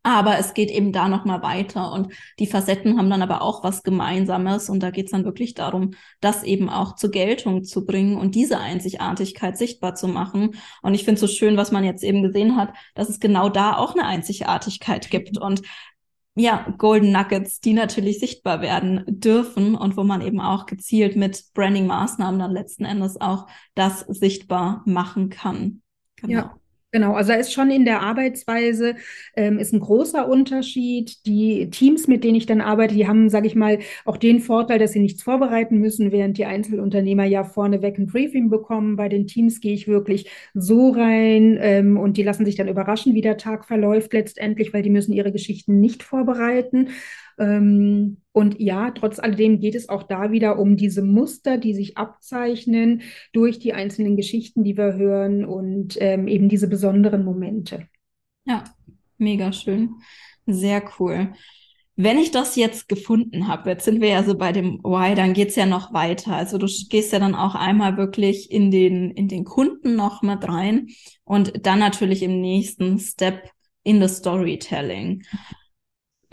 Aber es geht eben da nochmal weiter und die Facetten haben dann aber auch was Gemeinsames und da geht es dann wirklich darum, das eben auch zur Geltung zu bringen und diese Einzigartigkeit sichtbar zu machen. Und ich finde es so schön, was man jetzt eben gesehen hat, dass es genau da auch eine Einzigartigkeit gibt und ja, Golden Nuggets, die natürlich sichtbar werden dürfen und wo man eben auch gezielt mit Branding-Maßnahmen dann letzten Endes auch das sichtbar machen kann. Genau. Ja. Genau, also da ist schon in der Arbeitsweise ähm, ist ein großer Unterschied. Die Teams, mit denen ich dann arbeite, die haben, sage ich mal, auch den Vorteil, dass sie nichts vorbereiten müssen, während die Einzelunternehmer ja vorneweg ein Briefing bekommen. Bei den Teams gehe ich wirklich so rein ähm, und die lassen sich dann überraschen, wie der Tag verläuft letztendlich, weil die müssen ihre Geschichten nicht vorbereiten. Ähm, und ja, trotz alledem geht es auch da wieder um diese Muster, die sich abzeichnen durch die einzelnen Geschichten, die wir hören und ähm, eben diese besonderen Momente. Ja, mega schön. Sehr cool. Wenn ich das jetzt gefunden habe, jetzt sind wir ja so bei dem Why, dann geht's ja noch weiter. Also du gehst ja dann auch einmal wirklich in den, in den Kunden noch mit rein und dann natürlich im nächsten Step in das Storytelling.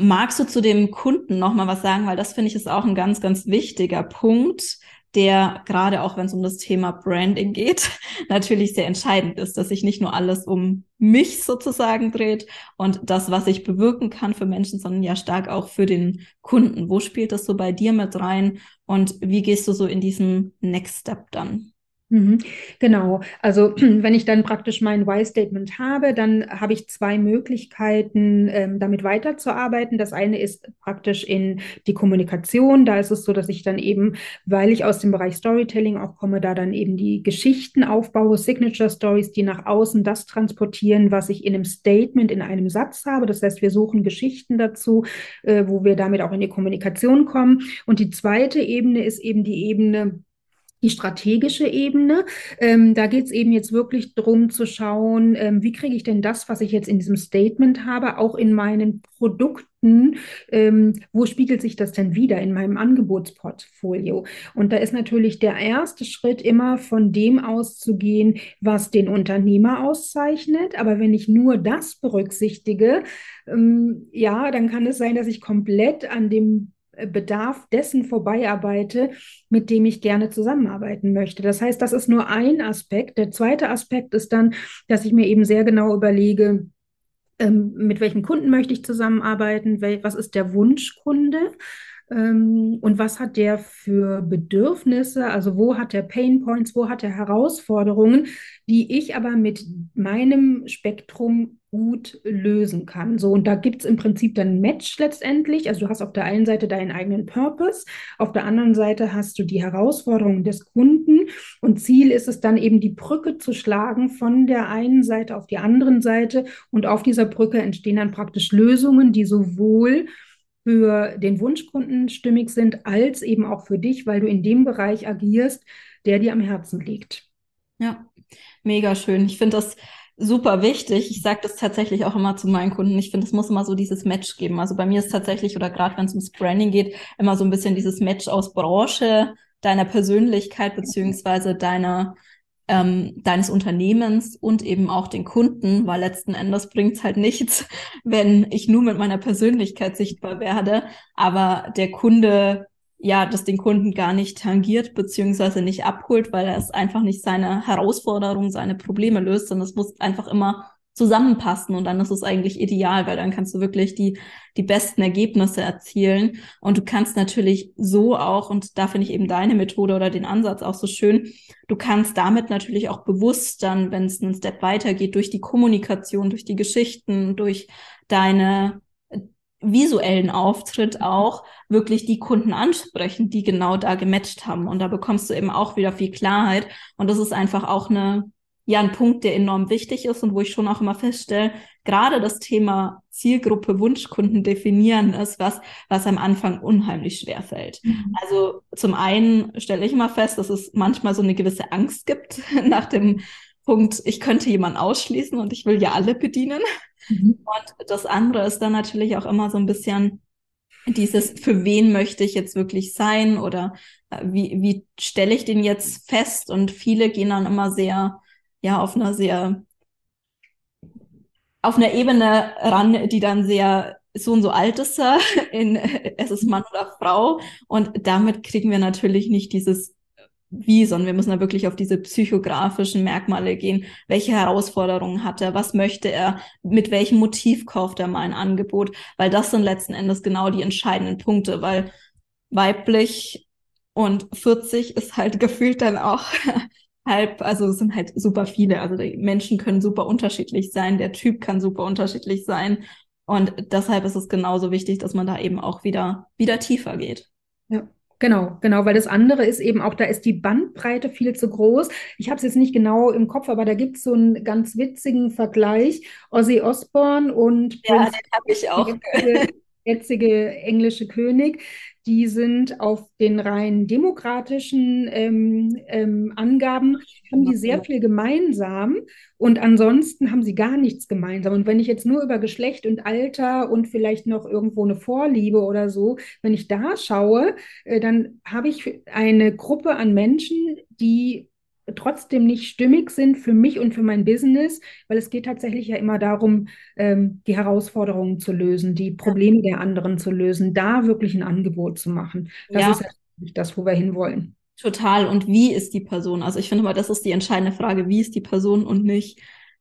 Magst du zu dem Kunden noch mal was sagen, weil das finde ich ist auch ein ganz ganz wichtiger Punkt, der gerade auch wenn es um das Thema Branding geht, [laughs] natürlich sehr entscheidend ist, dass sich nicht nur alles um mich sozusagen dreht und das, was ich bewirken kann für Menschen, sondern ja stark auch für den Kunden. Wo spielt das so bei dir mit rein und wie gehst du so in diesen Next Step dann? Mhm. Genau. Also [clears throat] wenn ich dann praktisch mein Why-Statement habe, dann habe ich zwei Möglichkeiten, ähm, damit weiterzuarbeiten. Das eine ist praktisch in die Kommunikation. Da ist es so, dass ich dann eben, weil ich aus dem Bereich Storytelling auch komme, da dann eben die Geschichten aufbaue, Signature Stories, die nach außen das transportieren, was ich in einem Statement, in einem Satz habe. Das heißt, wir suchen Geschichten dazu, äh, wo wir damit auch in die Kommunikation kommen. Und die zweite Ebene ist eben die Ebene, die strategische Ebene. Ähm, da geht es eben jetzt wirklich darum zu schauen, ähm, wie kriege ich denn das, was ich jetzt in diesem Statement habe, auch in meinen Produkten, ähm, wo spiegelt sich das denn wieder in meinem Angebotsportfolio? Und da ist natürlich der erste Schritt immer von dem auszugehen, was den Unternehmer auszeichnet. Aber wenn ich nur das berücksichtige, ähm, ja, dann kann es sein, dass ich komplett an dem Bedarf dessen vorbeiarbeite, mit dem ich gerne zusammenarbeiten möchte. Das heißt, das ist nur ein Aspekt. Der zweite Aspekt ist dann, dass ich mir eben sehr genau überlege, ähm, mit welchem Kunden möchte ich zusammenarbeiten, was ist der Wunschkunde ähm, und was hat der für Bedürfnisse, also wo hat er Pain Points, wo hat er Herausforderungen, die ich aber mit meinem Spektrum gut lösen kann. So, und da gibt es im Prinzip dann Match letztendlich. Also du hast auf der einen Seite deinen eigenen Purpose, auf der anderen Seite hast du die Herausforderungen des Kunden und Ziel ist es dann eben die Brücke zu schlagen von der einen Seite auf die anderen Seite und auf dieser Brücke entstehen dann praktisch Lösungen, die sowohl für den Wunschkunden stimmig sind, als eben auch für dich, weil du in dem Bereich agierst, der dir am Herzen liegt. Ja, mega schön. Ich finde das super wichtig. Ich sage das tatsächlich auch immer zu meinen Kunden. Ich finde, es muss immer so dieses Match geben. Also bei mir ist tatsächlich, oder gerade wenn es ums Branding geht, immer so ein bisschen dieses Match aus Branche, deiner Persönlichkeit beziehungsweise deiner ähm, deines Unternehmens und eben auch den Kunden, weil letzten Endes bringt es halt nichts, [laughs] wenn ich nur mit meiner Persönlichkeit sichtbar werde, aber der Kunde ja, das den Kunden gar nicht tangiert beziehungsweise nicht abholt, weil er es einfach nicht seine Herausforderungen, seine Probleme löst, sondern es muss einfach immer zusammenpassen und dann ist es eigentlich ideal, weil dann kannst du wirklich die, die besten Ergebnisse erzielen. Und du kannst natürlich so auch, und da finde ich eben deine Methode oder den Ansatz auch so schön, du kannst damit natürlich auch bewusst dann, wenn es einen Step weitergeht, durch die Kommunikation, durch die Geschichten, durch deine visuellen Auftritt auch wirklich die Kunden ansprechen, die genau da gematcht haben. Und da bekommst du eben auch wieder viel Klarheit. Und das ist einfach auch eine, ja, ein Punkt, der enorm wichtig ist und wo ich schon auch immer feststelle, gerade das Thema Zielgruppe Wunschkunden definieren ist was, was am Anfang unheimlich schwer fällt. Mhm. Also zum einen stelle ich immer fest, dass es manchmal so eine gewisse Angst gibt [laughs] nach dem Punkt, ich könnte jemanden ausschließen und ich will ja alle bedienen. Mhm. Und das andere ist dann natürlich auch immer so ein bisschen dieses, für wen möchte ich jetzt wirklich sein oder äh, wie, wie stelle ich den jetzt fest? Und viele gehen dann immer sehr, ja, auf einer sehr, auf einer Ebene ran, die dann sehr so und so alt ist [laughs] in, es ist Mann oder Frau. Und damit kriegen wir natürlich nicht dieses wie, sondern wir müssen da wirklich auf diese psychografischen Merkmale gehen. Welche Herausforderungen hat er? Was möchte er? Mit welchem Motiv kauft er mal ein Angebot? Weil das sind letzten Endes genau die entscheidenden Punkte, weil weiblich und 40 ist halt [laughs] gefühlt dann auch halb, also es sind halt super viele. Also die Menschen können super unterschiedlich sein, der Typ kann super unterschiedlich sein. Und deshalb ist es genauso wichtig, dass man da eben auch wieder, wieder tiefer geht. Ja. Genau, genau, weil das andere ist eben auch, da ist die Bandbreite viel zu groß. Ich habe es jetzt nicht genau im Kopf, aber da gibt es so einen ganz witzigen Vergleich. Ozzy Osbourne und ja, Prince, den habe ich auch. Der jetzige englische König die sind auf den rein demokratischen ähm, ähm, Angaben, haben die sehr viel gemeinsam und ansonsten haben sie gar nichts gemeinsam. Und wenn ich jetzt nur über Geschlecht und Alter und vielleicht noch irgendwo eine Vorliebe oder so, wenn ich da schaue, äh, dann habe ich eine Gruppe an Menschen, die trotzdem nicht stimmig sind für mich und für mein Business, weil es geht tatsächlich ja immer darum, ähm, die Herausforderungen zu lösen, die Probleme der anderen zu lösen, da wirklich ein Angebot zu machen. Das ja. ist ja das, wo wir hinwollen. Total. Und wie ist die Person? Also ich finde mal, das ist die entscheidende Frage. Wie ist die Person und nicht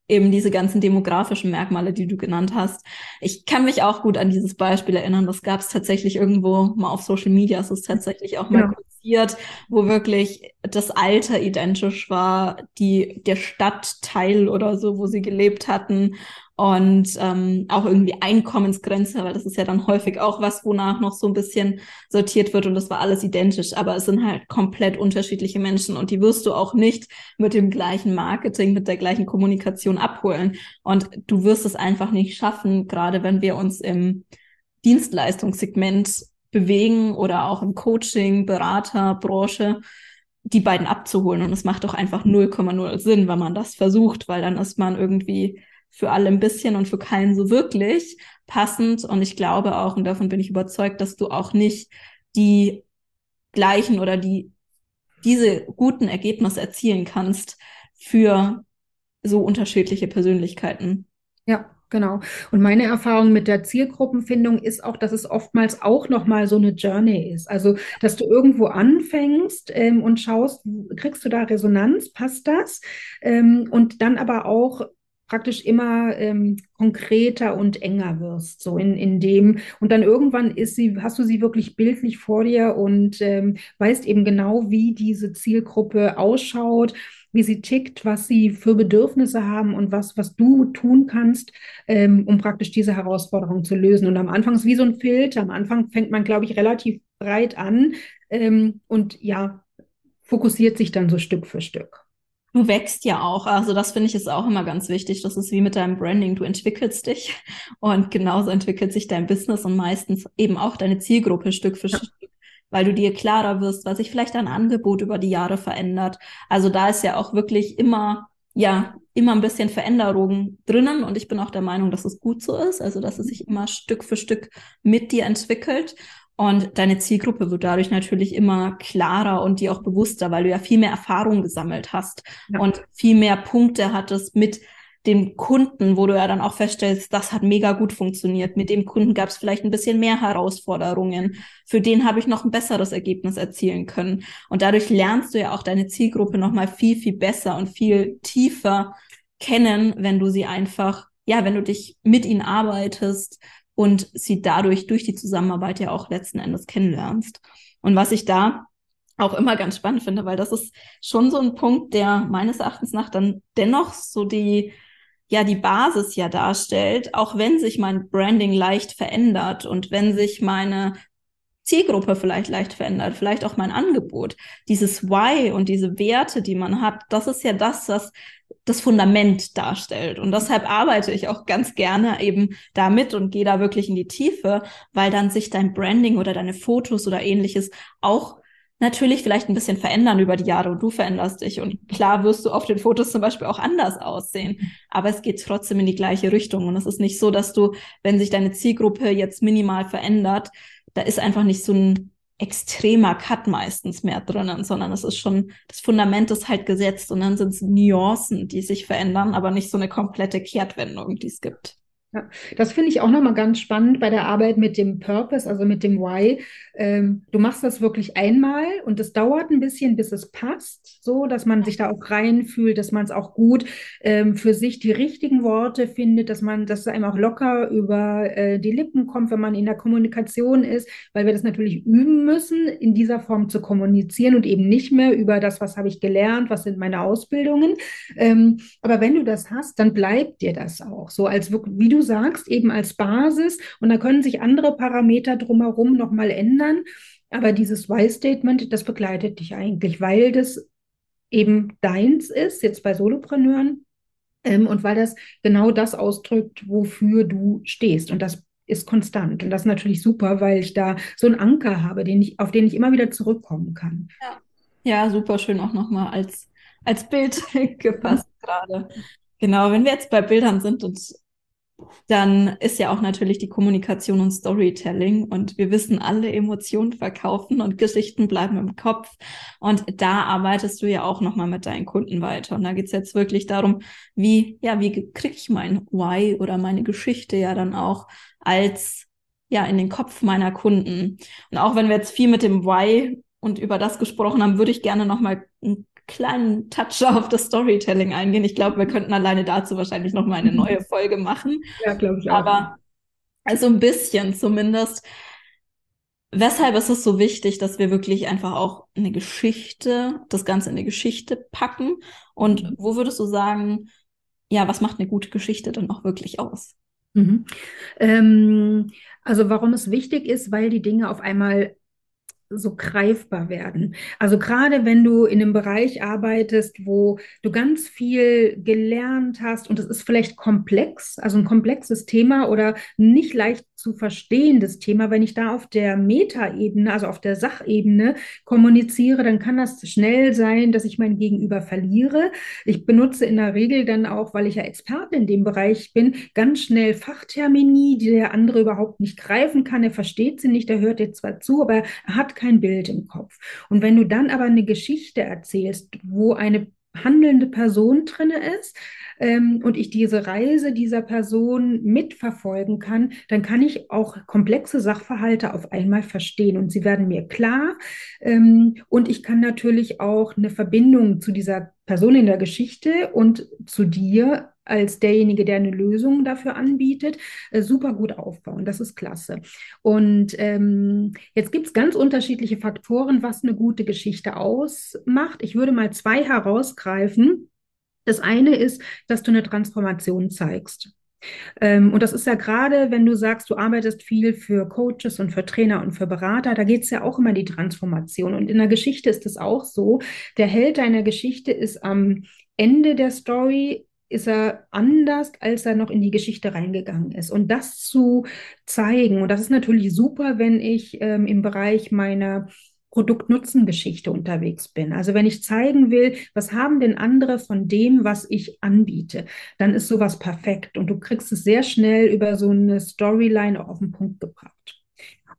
eben diese ganzen demografischen Merkmale, die du genannt hast. Ich kann mich auch gut an dieses Beispiel erinnern. Das gab es tatsächlich irgendwo mal auf Social Media. Es ist tatsächlich auch mal ja. kurz fokussiert, wo wirklich das Alter identisch war, die, der Stadtteil oder so, wo sie gelebt hatten und ähm, auch irgendwie Einkommensgrenze, weil das ist ja dann häufig auch was, wonach noch so ein bisschen sortiert wird und das war alles identisch, aber es sind halt komplett unterschiedliche Menschen und die wirst du auch nicht mit dem gleichen Marketing, mit der gleichen Kommunikation abholen. Und du wirst es einfach nicht schaffen, gerade wenn wir uns im Dienstleistungssegment bewegen oder auch im Coaching, Berater, Branche, die beiden abzuholen und es macht doch einfach 0,0 Sinn, wenn man das versucht, weil dann ist man irgendwie für alle ein bisschen und für keinen so wirklich passend. Und ich glaube auch, und davon bin ich überzeugt, dass du auch nicht die gleichen oder die diese guten Ergebnisse erzielen kannst für so unterschiedliche Persönlichkeiten. Ja, genau. Und meine Erfahrung mit der Zielgruppenfindung ist auch, dass es oftmals auch nochmal so eine Journey ist. Also, dass du irgendwo anfängst ähm, und schaust, kriegst du da Resonanz, passt das? Ähm, und dann aber auch praktisch immer ähm, konkreter und enger wirst, so in, in dem. Und dann irgendwann ist sie, hast du sie wirklich bildlich vor dir und ähm, weißt eben genau, wie diese Zielgruppe ausschaut, wie sie tickt, was sie für Bedürfnisse haben und was, was du tun kannst, ähm, um praktisch diese Herausforderung zu lösen. Und am Anfang ist wie so ein Filter. Am Anfang fängt man, glaube ich, relativ breit an ähm, und ja, fokussiert sich dann so Stück für Stück. Du wächst ja auch. Also das finde ich ist auch immer ganz wichtig. Das ist wie mit deinem Branding. Du entwickelst dich [laughs] und genauso entwickelt sich dein Business und meistens eben auch deine Zielgruppe Stück für ja. Stück, weil du dir klarer wirst, was sich vielleicht dein Angebot über die Jahre verändert. Also da ist ja auch wirklich immer, ja, immer ein bisschen Veränderung drinnen und ich bin auch der Meinung, dass es gut so ist. Also dass es sich immer Stück für Stück mit dir entwickelt. Und deine Zielgruppe wird dadurch natürlich immer klarer und dir auch bewusster, weil du ja viel mehr Erfahrung gesammelt hast ja. und viel mehr Punkte hattest mit dem Kunden, wo du ja dann auch feststellst, das hat mega gut funktioniert. Mit dem Kunden gab es vielleicht ein bisschen mehr Herausforderungen. Für den habe ich noch ein besseres Ergebnis erzielen können. Und dadurch lernst du ja auch deine Zielgruppe noch mal viel, viel besser und viel tiefer kennen, wenn du sie einfach, ja, wenn du dich mit ihnen arbeitest, und sie dadurch durch die Zusammenarbeit ja auch letzten Endes kennenlernst. Und was ich da auch immer ganz spannend finde, weil das ist schon so ein Punkt, der meines Erachtens nach dann dennoch so die, ja, die Basis ja darstellt, auch wenn sich mein Branding leicht verändert und wenn sich meine Zielgruppe vielleicht leicht verändert, vielleicht auch mein Angebot. Dieses Why und diese Werte, die man hat, das ist ja das, was das Fundament darstellt. Und deshalb arbeite ich auch ganz gerne eben damit und gehe da wirklich in die Tiefe, weil dann sich dein Branding oder deine Fotos oder ähnliches auch natürlich vielleicht ein bisschen verändern über die Jahre und du veränderst dich. Und klar wirst du auf den Fotos zum Beispiel auch anders aussehen. Aber es geht trotzdem in die gleiche Richtung. Und es ist nicht so, dass du, wenn sich deine Zielgruppe jetzt minimal verändert, da ist einfach nicht so ein extremer Cut meistens mehr drinnen, sondern es ist schon, das Fundament ist halt gesetzt und dann sind es Nuancen, die sich verändern, aber nicht so eine komplette Kehrtwendung, die es gibt. Ja, das finde ich auch nochmal ganz spannend bei der Arbeit mit dem Purpose, also mit dem Why. Ähm, du machst das wirklich einmal und es dauert ein bisschen, bis es passt, so dass man sich da auch reinfühlt, dass man es auch gut ähm, für sich die richtigen Worte findet, dass man, dass es einem auch locker über äh, die Lippen kommt, wenn man in der Kommunikation ist, weil wir das natürlich üben müssen, in dieser Form zu kommunizieren und eben nicht mehr über das, was habe ich gelernt, was sind meine Ausbildungen. Ähm, aber wenn du das hast, dann bleibt dir das auch so, als wie du sagst, eben als Basis. Und da können sich andere Parameter drumherum nochmal ändern. Aber dieses Why-Statement, das begleitet dich eigentlich, weil das eben deins ist, jetzt bei Solopreneuren, ähm, und weil das genau das ausdrückt, wofür du stehst. Und das ist konstant. Und das ist natürlich super, weil ich da so einen Anker habe, den ich, auf den ich immer wieder zurückkommen kann. Ja, ja super schön auch nochmal als, als Bild [laughs] gepasst gerade. Genau, wenn wir jetzt bei Bildern sind und dann ist ja auch natürlich die Kommunikation und Storytelling und wir wissen alle, Emotionen verkaufen und Geschichten bleiben im Kopf. Und da arbeitest du ja auch nochmal mit deinen Kunden weiter. Und da geht's jetzt wirklich darum, wie, ja, wie kriege ich mein Why oder meine Geschichte ja dann auch als ja in den Kopf meiner Kunden. Und auch wenn wir jetzt viel mit dem Why und über das gesprochen haben, würde ich gerne nochmal ein kleinen Touch auf das Storytelling eingehen. Ich glaube, wir könnten alleine dazu wahrscheinlich noch mal eine neue Folge machen. Ja, glaube ich auch. Aber also ein bisschen zumindest. Weshalb ist es so wichtig, dass wir wirklich einfach auch eine Geschichte, das Ganze in eine Geschichte packen? Und mhm. wo würdest du sagen, ja, was macht eine gute Geschichte dann auch wirklich aus? Mhm. Ähm, also warum es wichtig ist, weil die Dinge auf einmal so greifbar werden. Also gerade wenn du in einem Bereich arbeitest, wo du ganz viel gelernt hast und es ist vielleicht komplex, also ein komplexes Thema oder nicht leicht zu verstehendes Thema, wenn ich da auf der Metaebene, also auf der Sachebene kommuniziere, dann kann das schnell sein, dass ich mein Gegenüber verliere. Ich benutze in der Regel dann auch, weil ich ja Experte in dem Bereich bin, ganz schnell Fachtermini, die der andere überhaupt nicht greifen kann. Er versteht sie nicht, er hört dir zwar zu, aber er hat kein Bild im Kopf. Und wenn du dann aber eine Geschichte erzählst, wo eine handelnde Person drin ist ähm, und ich diese Reise dieser Person mitverfolgen kann, dann kann ich auch komplexe Sachverhalte auf einmal verstehen und sie werden mir klar ähm, und ich kann natürlich auch eine Verbindung zu dieser Person in der Geschichte und zu dir als derjenige, der eine Lösung dafür anbietet, äh, super gut aufbauen. Das ist klasse. Und ähm, jetzt gibt es ganz unterschiedliche Faktoren, was eine gute Geschichte ausmacht. Ich würde mal zwei herausgreifen. Das eine ist, dass du eine Transformation zeigst. Ähm, und das ist ja gerade, wenn du sagst, du arbeitest viel für Coaches und für Trainer und für Berater, da geht es ja auch immer die Transformation. Und in der Geschichte ist es auch so, der Held deiner Geschichte ist am Ende der Story ist er anders, als er noch in die Geschichte reingegangen ist. Und das zu zeigen, und das ist natürlich super, wenn ich ähm, im Bereich meiner Produkt-Nutzen-Geschichte unterwegs bin. Also wenn ich zeigen will, was haben denn andere von dem, was ich anbiete, dann ist sowas perfekt und du kriegst es sehr schnell über so eine Storyline auch auf den Punkt gebracht.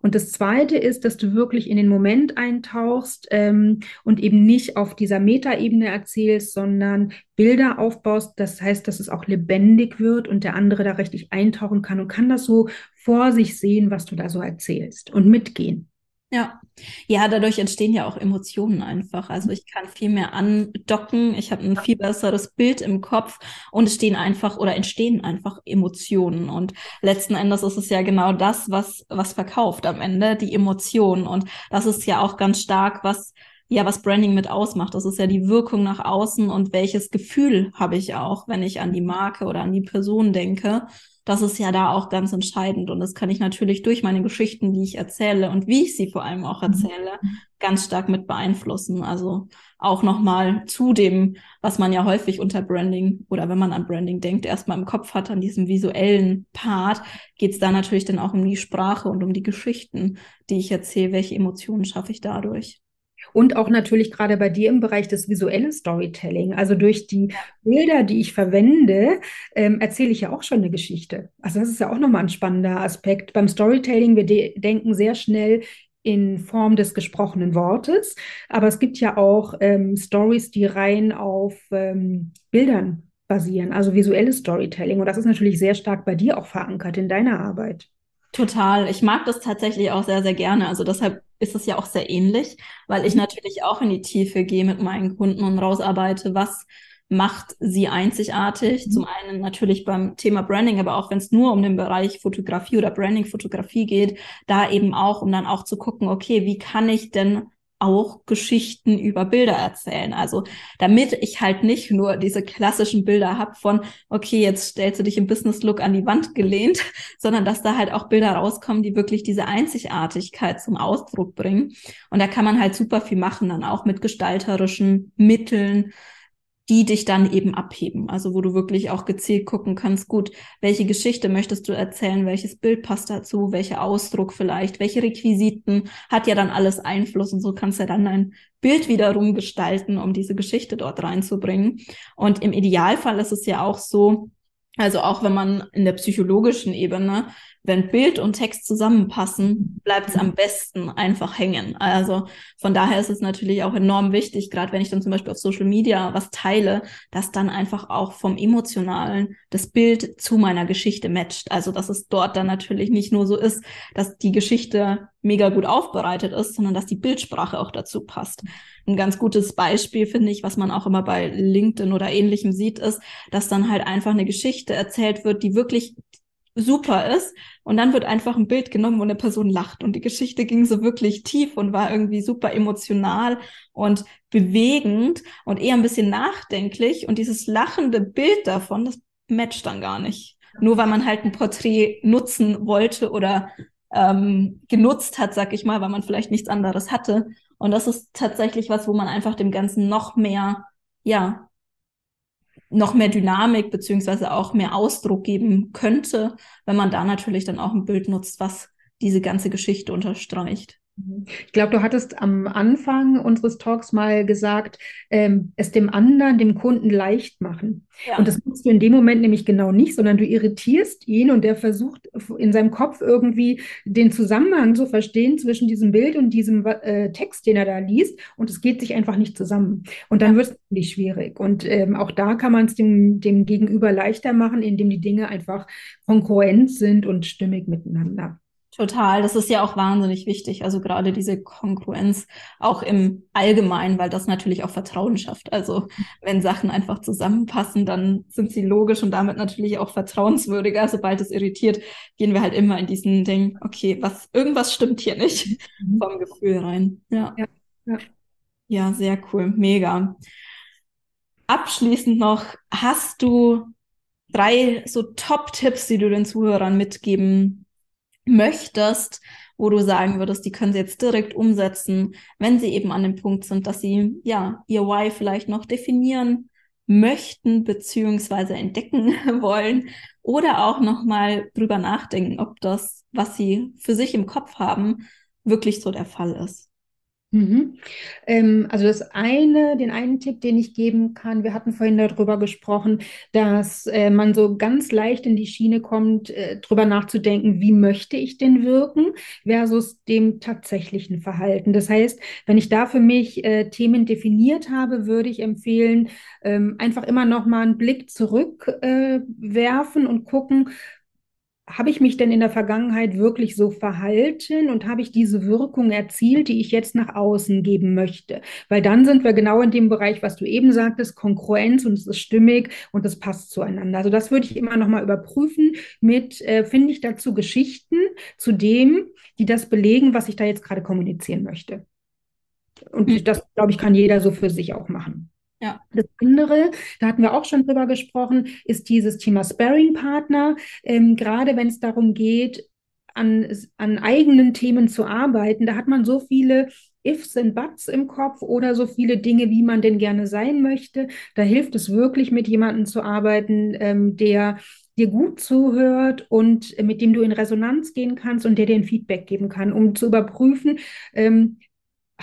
Und das Zweite ist, dass du wirklich in den Moment eintauchst ähm, und eben nicht auf dieser Metaebene erzählst, sondern Bilder aufbaust. Das heißt, dass es auch lebendig wird und der andere da richtig eintauchen kann und kann das so vor sich sehen, was du da so erzählst und mitgehen. Ja. Ja, dadurch entstehen ja auch Emotionen einfach. Also ich kann viel mehr andocken, ich habe ein viel besseres Bild im Kopf und es stehen einfach oder entstehen einfach Emotionen. Und letzten Endes ist es ja genau das, was, was verkauft am Ende, die Emotionen. Und das ist ja auch ganz stark, was ja, was Branding mit ausmacht. Das ist ja die Wirkung nach außen und welches Gefühl habe ich auch, wenn ich an die Marke oder an die Person denke das ist ja da auch ganz entscheidend. Und das kann ich natürlich durch meine Geschichten, die ich erzähle und wie ich sie vor allem auch mhm. erzähle, ganz stark mit beeinflussen. Also auch nochmal zu dem, was man ja häufig unter Branding oder wenn man an Branding denkt, erstmal im Kopf hat, an diesem visuellen Part, geht es da natürlich dann auch um die Sprache und um die Geschichten, die ich erzähle. Welche Emotionen schaffe ich dadurch? Und auch natürlich gerade bei dir im Bereich des visuellen Storytelling. Also durch die Bilder, die ich verwende, ähm, erzähle ich ja auch schon eine Geschichte. Also das ist ja auch nochmal ein spannender Aspekt. Beim Storytelling, wir de denken sehr schnell in Form des gesprochenen Wortes, aber es gibt ja auch ähm, Stories, die rein auf ähm, Bildern basieren, also visuelles Storytelling. Und das ist natürlich sehr stark bei dir auch verankert in deiner Arbeit. Total. Ich mag das tatsächlich auch sehr, sehr gerne. Also deshalb ist es ja auch sehr ähnlich, weil ich mhm. natürlich auch in die Tiefe gehe mit meinen Kunden und rausarbeite, was macht sie einzigartig. Mhm. Zum einen natürlich beim Thema Branding, aber auch wenn es nur um den Bereich Fotografie oder Branding-Fotografie geht, da eben auch, um dann auch zu gucken, okay, wie kann ich denn auch Geschichten über Bilder erzählen. Also damit ich halt nicht nur diese klassischen Bilder habe von, okay, jetzt stellst du dich im Business-Look an die Wand gelehnt, [laughs] sondern dass da halt auch Bilder rauskommen, die wirklich diese Einzigartigkeit zum Ausdruck bringen. Und da kann man halt super viel machen, dann auch mit gestalterischen Mitteln, die dich dann eben abheben. Also wo du wirklich auch gezielt gucken kannst, gut, welche Geschichte möchtest du erzählen, welches Bild passt dazu, welcher Ausdruck vielleicht, welche Requisiten, hat ja dann alles Einfluss und so kannst du dann dein Bild wiederum gestalten, um diese Geschichte dort reinzubringen. Und im Idealfall ist es ja auch so, also auch wenn man in der psychologischen Ebene wenn Bild und Text zusammenpassen, bleibt es am besten einfach hängen. Also von daher ist es natürlich auch enorm wichtig, gerade wenn ich dann zum Beispiel auf Social Media was teile, dass dann einfach auch vom Emotionalen das Bild zu meiner Geschichte matcht. Also dass es dort dann natürlich nicht nur so ist, dass die Geschichte mega gut aufbereitet ist, sondern dass die Bildsprache auch dazu passt. Ein ganz gutes Beispiel finde ich, was man auch immer bei LinkedIn oder ähnlichem sieht, ist, dass dann halt einfach eine Geschichte erzählt wird, die wirklich super ist und dann wird einfach ein Bild genommen, wo eine Person lacht und die Geschichte ging so wirklich tief und war irgendwie super emotional und bewegend und eher ein bisschen nachdenklich und dieses lachende Bild davon, das matcht dann gar nicht. Nur weil man halt ein Porträt nutzen wollte oder ähm, genutzt hat, sag ich mal, weil man vielleicht nichts anderes hatte. Und das ist tatsächlich was, wo man einfach dem Ganzen noch mehr, ja, noch mehr Dynamik beziehungsweise auch mehr Ausdruck geben könnte, wenn man da natürlich dann auch ein Bild nutzt, was diese ganze Geschichte unterstreicht. Ich glaube, du hattest am Anfang unseres Talks mal gesagt, ähm, es dem anderen, dem Kunden leicht machen. Ja. Und das machst du in dem Moment nämlich genau nicht, sondern du irritierst ihn und der versucht in seinem Kopf irgendwie den Zusammenhang zu verstehen zwischen diesem Bild und diesem äh, Text, den er da liest. Und es geht sich einfach nicht zusammen. Und dann ja. wird es natürlich schwierig. Und ähm, auch da kann man es dem, dem Gegenüber leichter machen, indem die Dinge einfach konkurrent sind und stimmig miteinander. Total, das ist ja auch wahnsinnig wichtig. Also gerade diese Konkurrenz auch im Allgemeinen, weil das natürlich auch Vertrauen schafft. Also wenn Sachen einfach zusammenpassen, dann sind sie logisch und damit natürlich auch vertrauenswürdiger. Sobald es irritiert, gehen wir halt immer in diesen Ding, okay, was, irgendwas stimmt hier nicht mhm. vom Gefühl rein. Ja. ja. Ja. ja, sehr cool, mega. Abschließend noch, hast du drei so Top-Tipps, die du den Zuhörern mitgeben möchtest, wo du sagen würdest, die können sie jetzt direkt umsetzen, wenn sie eben an dem Punkt sind, dass sie ja ihr Why vielleicht noch definieren möchten beziehungsweise entdecken [laughs] wollen oder auch noch mal drüber nachdenken, ob das, was sie für sich im Kopf haben, wirklich so der Fall ist. Mhm. Ähm, also das eine, den einen Tipp, den ich geben kann, wir hatten vorhin darüber gesprochen, dass äh, man so ganz leicht in die Schiene kommt, äh, drüber nachzudenken, wie möchte ich denn wirken versus dem tatsächlichen Verhalten. Das heißt, wenn ich da für mich äh, Themen definiert habe, würde ich empfehlen, ähm, einfach immer noch mal einen Blick zurückwerfen äh, und gucken, habe ich mich denn in der Vergangenheit wirklich so verhalten und habe ich diese Wirkung erzielt, die ich jetzt nach außen geben möchte? Weil dann sind wir genau in dem Bereich, was du eben sagtest, Konkurrenz und es ist stimmig und es passt zueinander. Also das würde ich immer noch mal überprüfen mit, äh, finde ich dazu Geschichten zu dem, die das belegen, was ich da jetzt gerade kommunizieren möchte. Und mhm. das, glaube ich, kann jeder so für sich auch machen. Ja. Das andere, da hatten wir auch schon drüber gesprochen, ist dieses Thema Sparring-Partner. Ähm, gerade wenn es darum geht, an, an eigenen Themen zu arbeiten, da hat man so viele Ifs und Buts im Kopf oder so viele Dinge, wie man denn gerne sein möchte. Da hilft es wirklich, mit jemandem zu arbeiten, ähm, der dir gut zuhört und mit dem du in Resonanz gehen kannst und der dir ein Feedback geben kann, um zu überprüfen, ähm,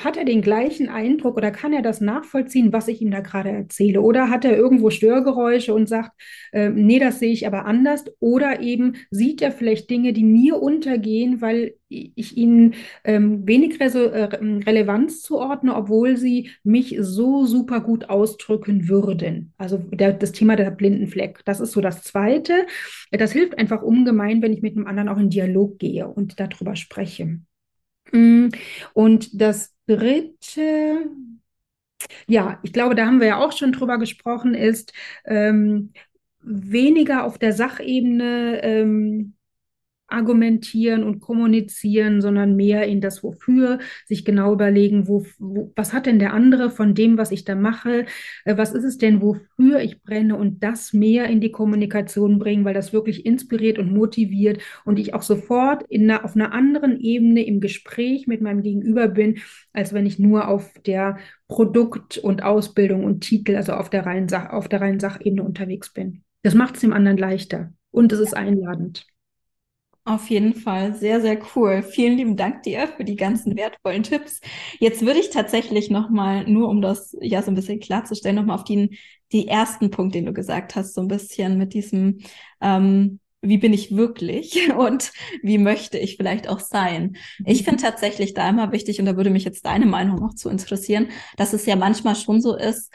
hat er den gleichen Eindruck oder kann er das nachvollziehen, was ich ihm da gerade erzähle? Oder hat er irgendwo Störgeräusche und sagt, äh, nee, das sehe ich aber anders? Oder eben sieht er vielleicht Dinge, die mir untergehen, weil ich ihnen ähm, wenig Re äh, Relevanz zuordne, obwohl sie mich so super gut ausdrücken würden. Also der, das Thema der blinden Fleck, das ist so das Zweite. Das hilft einfach ungemein, wenn ich mit einem anderen auch in Dialog gehe und darüber spreche. Mm, und das dritte, ja, ich glaube, da haben wir ja auch schon drüber gesprochen, ist ähm, weniger auf der Sachebene ähm, argumentieren und kommunizieren, sondern mehr in das Wofür, sich genau überlegen, wo, wo, was hat denn der andere von dem, was ich da mache, äh, was ist es denn, wofür ich brenne und das mehr in die Kommunikation bringen, weil das wirklich inspiriert und motiviert und ich auch sofort in einer, auf einer anderen Ebene im Gespräch mit meinem Gegenüber bin, als wenn ich nur auf der Produkt- und Ausbildung und Titel, also auf der reinen, auf der reinen Sachebene unterwegs bin. Das macht es dem anderen leichter und es ist einladend. Auf jeden Fall, sehr, sehr cool. Vielen lieben Dank dir für die ganzen wertvollen Tipps. Jetzt würde ich tatsächlich nochmal, nur um das ja so ein bisschen klarzustellen, nochmal auf den, die ersten Punkt, den du gesagt hast, so ein bisschen mit diesem, ähm, wie bin ich wirklich [laughs] und wie möchte ich vielleicht auch sein. Ich finde tatsächlich da immer wichtig, und da würde mich jetzt deine Meinung noch zu interessieren, dass es ja manchmal schon so ist,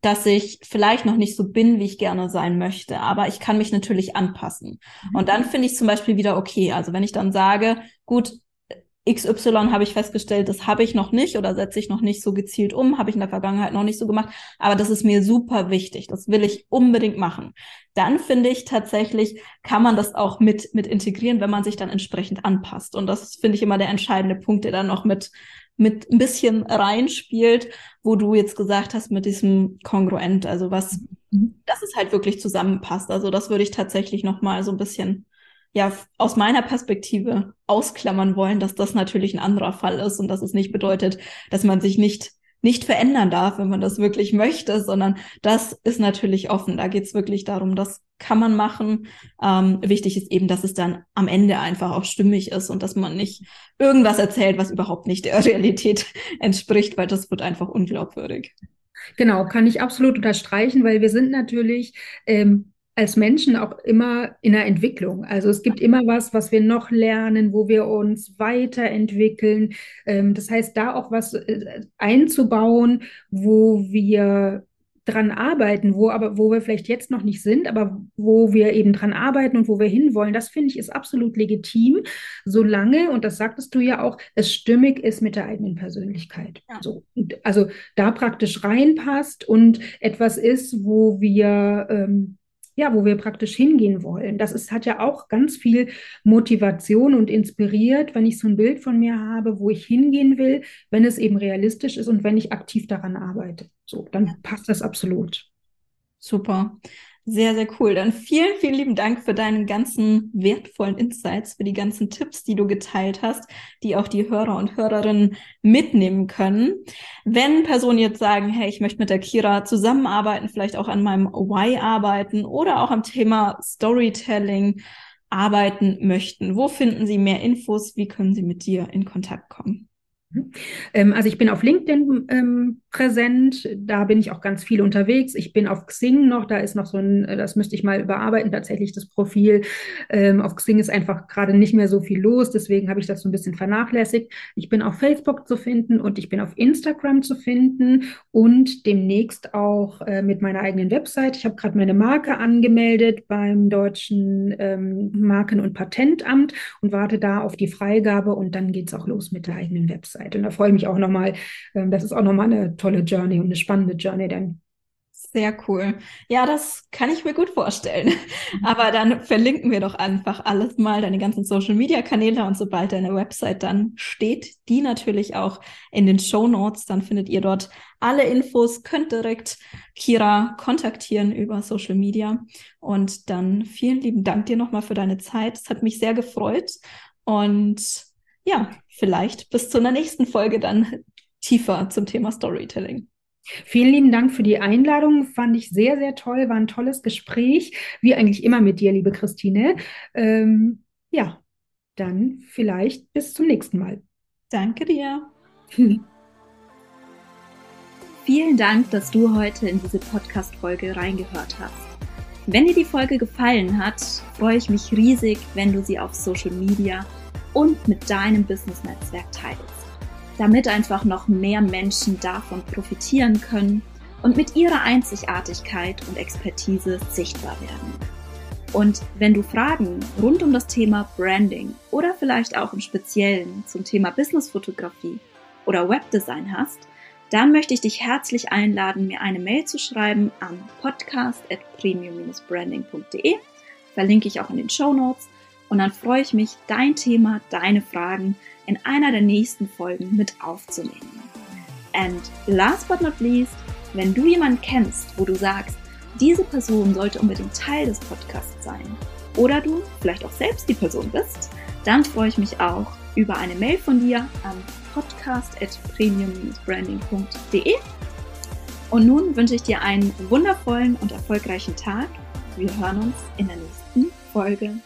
dass ich vielleicht noch nicht so bin, wie ich gerne sein möchte, aber ich kann mich natürlich anpassen. Mhm. Und dann finde ich zum Beispiel wieder okay. Also wenn ich dann sage, gut, XY habe ich festgestellt, das habe ich noch nicht oder setze ich noch nicht so gezielt um, habe ich in der Vergangenheit noch nicht so gemacht, aber das ist mir super wichtig, das will ich unbedingt machen. Dann finde ich tatsächlich, kann man das auch mit, mit integrieren, wenn man sich dann entsprechend anpasst. Und das finde ich immer der entscheidende Punkt, der dann noch mit, mit ein bisschen reinspielt, wo du jetzt gesagt hast, mit diesem Kongruent, also was, mhm. dass es halt wirklich zusammenpasst. Also das würde ich tatsächlich noch mal so ein bisschen ja aus meiner Perspektive ausklammern wollen, dass das natürlich ein anderer Fall ist und dass es nicht bedeutet, dass man sich nicht nicht verändern darf, wenn man das wirklich möchte, sondern das ist natürlich offen. Da geht es wirklich darum, das kann man machen. Ähm, wichtig ist eben, dass es dann am Ende einfach auch stimmig ist und dass man nicht irgendwas erzählt, was überhaupt nicht der [laughs] Realität entspricht, weil das wird einfach unglaubwürdig. Genau, kann ich absolut unterstreichen, weil wir sind natürlich ähm, als Menschen auch immer in der Entwicklung. Also es gibt immer was, was wir noch lernen, wo wir uns weiterentwickeln. Ähm, das heißt, da auch was äh, einzubauen, wo wir dran arbeiten, wo aber, wo wir vielleicht jetzt noch nicht sind, aber wo wir eben dran arbeiten und wo wir hinwollen, das finde ich ist absolut legitim, solange, und das sagtest du ja auch, es stimmig ist mit der eigenen Persönlichkeit. Ja. So, also da praktisch reinpasst und etwas ist, wo wir ähm, ja, wo wir praktisch hingehen wollen. Das ist, hat ja auch ganz viel Motivation und inspiriert, wenn ich so ein Bild von mir habe, wo ich hingehen will, wenn es eben realistisch ist und wenn ich aktiv daran arbeite. So, dann passt das absolut. Super. Sehr, sehr cool. Dann vielen, vielen lieben Dank für deinen ganzen wertvollen Insights, für die ganzen Tipps, die du geteilt hast, die auch die Hörer und Hörerinnen mitnehmen können. Wenn Personen jetzt sagen, hey, ich möchte mit der Kira zusammenarbeiten, vielleicht auch an meinem Why arbeiten oder auch am Thema Storytelling arbeiten möchten, wo finden sie mehr Infos? Wie können sie mit dir in Kontakt kommen? Ähm, also ich bin auf LinkedIn ähm, präsent, da bin ich auch ganz viel unterwegs. Ich bin auf Xing noch, da ist noch so ein, äh, das müsste ich mal überarbeiten, tatsächlich das Profil. Ähm, auf Xing ist einfach gerade nicht mehr so viel los, deswegen habe ich das so ein bisschen vernachlässigt. Ich bin auf Facebook zu finden und ich bin auf Instagram zu finden und demnächst auch äh, mit meiner eigenen Website. Ich habe gerade meine Marke angemeldet beim deutschen ähm, Marken- und Patentamt und warte da auf die Freigabe und dann geht es auch los mit der eigenen Website. Und da freue ich mich auch nochmal. Ähm, das ist auch nochmal eine tolle Journey und eine spannende Journey denn. Sehr cool. Ja, das kann ich mir gut vorstellen. Mhm. Aber dann verlinken wir doch einfach alles mal, deine ganzen Social Media Kanäle und sobald deine Website dann steht, die natürlich auch in den Show Notes, dann findet ihr dort alle Infos, könnt direkt Kira kontaktieren über Social Media. Und dann vielen lieben Dank dir nochmal für deine Zeit. Es hat mich sehr gefreut und ja, vielleicht bis zu einer nächsten Folge dann tiefer zum Thema Storytelling. Vielen lieben Dank für die Einladung. Fand ich sehr, sehr toll. War ein tolles Gespräch. Wie eigentlich immer mit dir, liebe Christine. Ähm, ja, dann vielleicht bis zum nächsten Mal. Danke dir. [laughs] Vielen Dank, dass du heute in diese Podcast-Folge reingehört hast. Wenn dir die Folge gefallen hat, freue ich mich riesig, wenn du sie auf Social Media und mit deinem Business-Netzwerk teilst, damit einfach noch mehr Menschen davon profitieren können und mit ihrer Einzigartigkeit und Expertise sichtbar werden. Und wenn du Fragen rund um das Thema Branding oder vielleicht auch im Speziellen zum Thema Businessfotografie oder Webdesign hast, dann möchte ich dich herzlich einladen, mir eine Mail zu schreiben an podcast.premium-branding.de. Verlinke ich auch in den Show Notes und dann freue ich mich, dein Thema, deine Fragen in einer der nächsten Folgen mit aufzunehmen. And last but not least, wenn du jemanden kennst, wo du sagst, diese Person sollte unbedingt Teil des Podcasts sein, oder du vielleicht auch selbst die Person bist, dann freue ich mich auch über eine Mail von dir an podcast.premium-branding.de. Und nun wünsche ich dir einen wundervollen und erfolgreichen Tag. Wir hören uns in der nächsten Folge.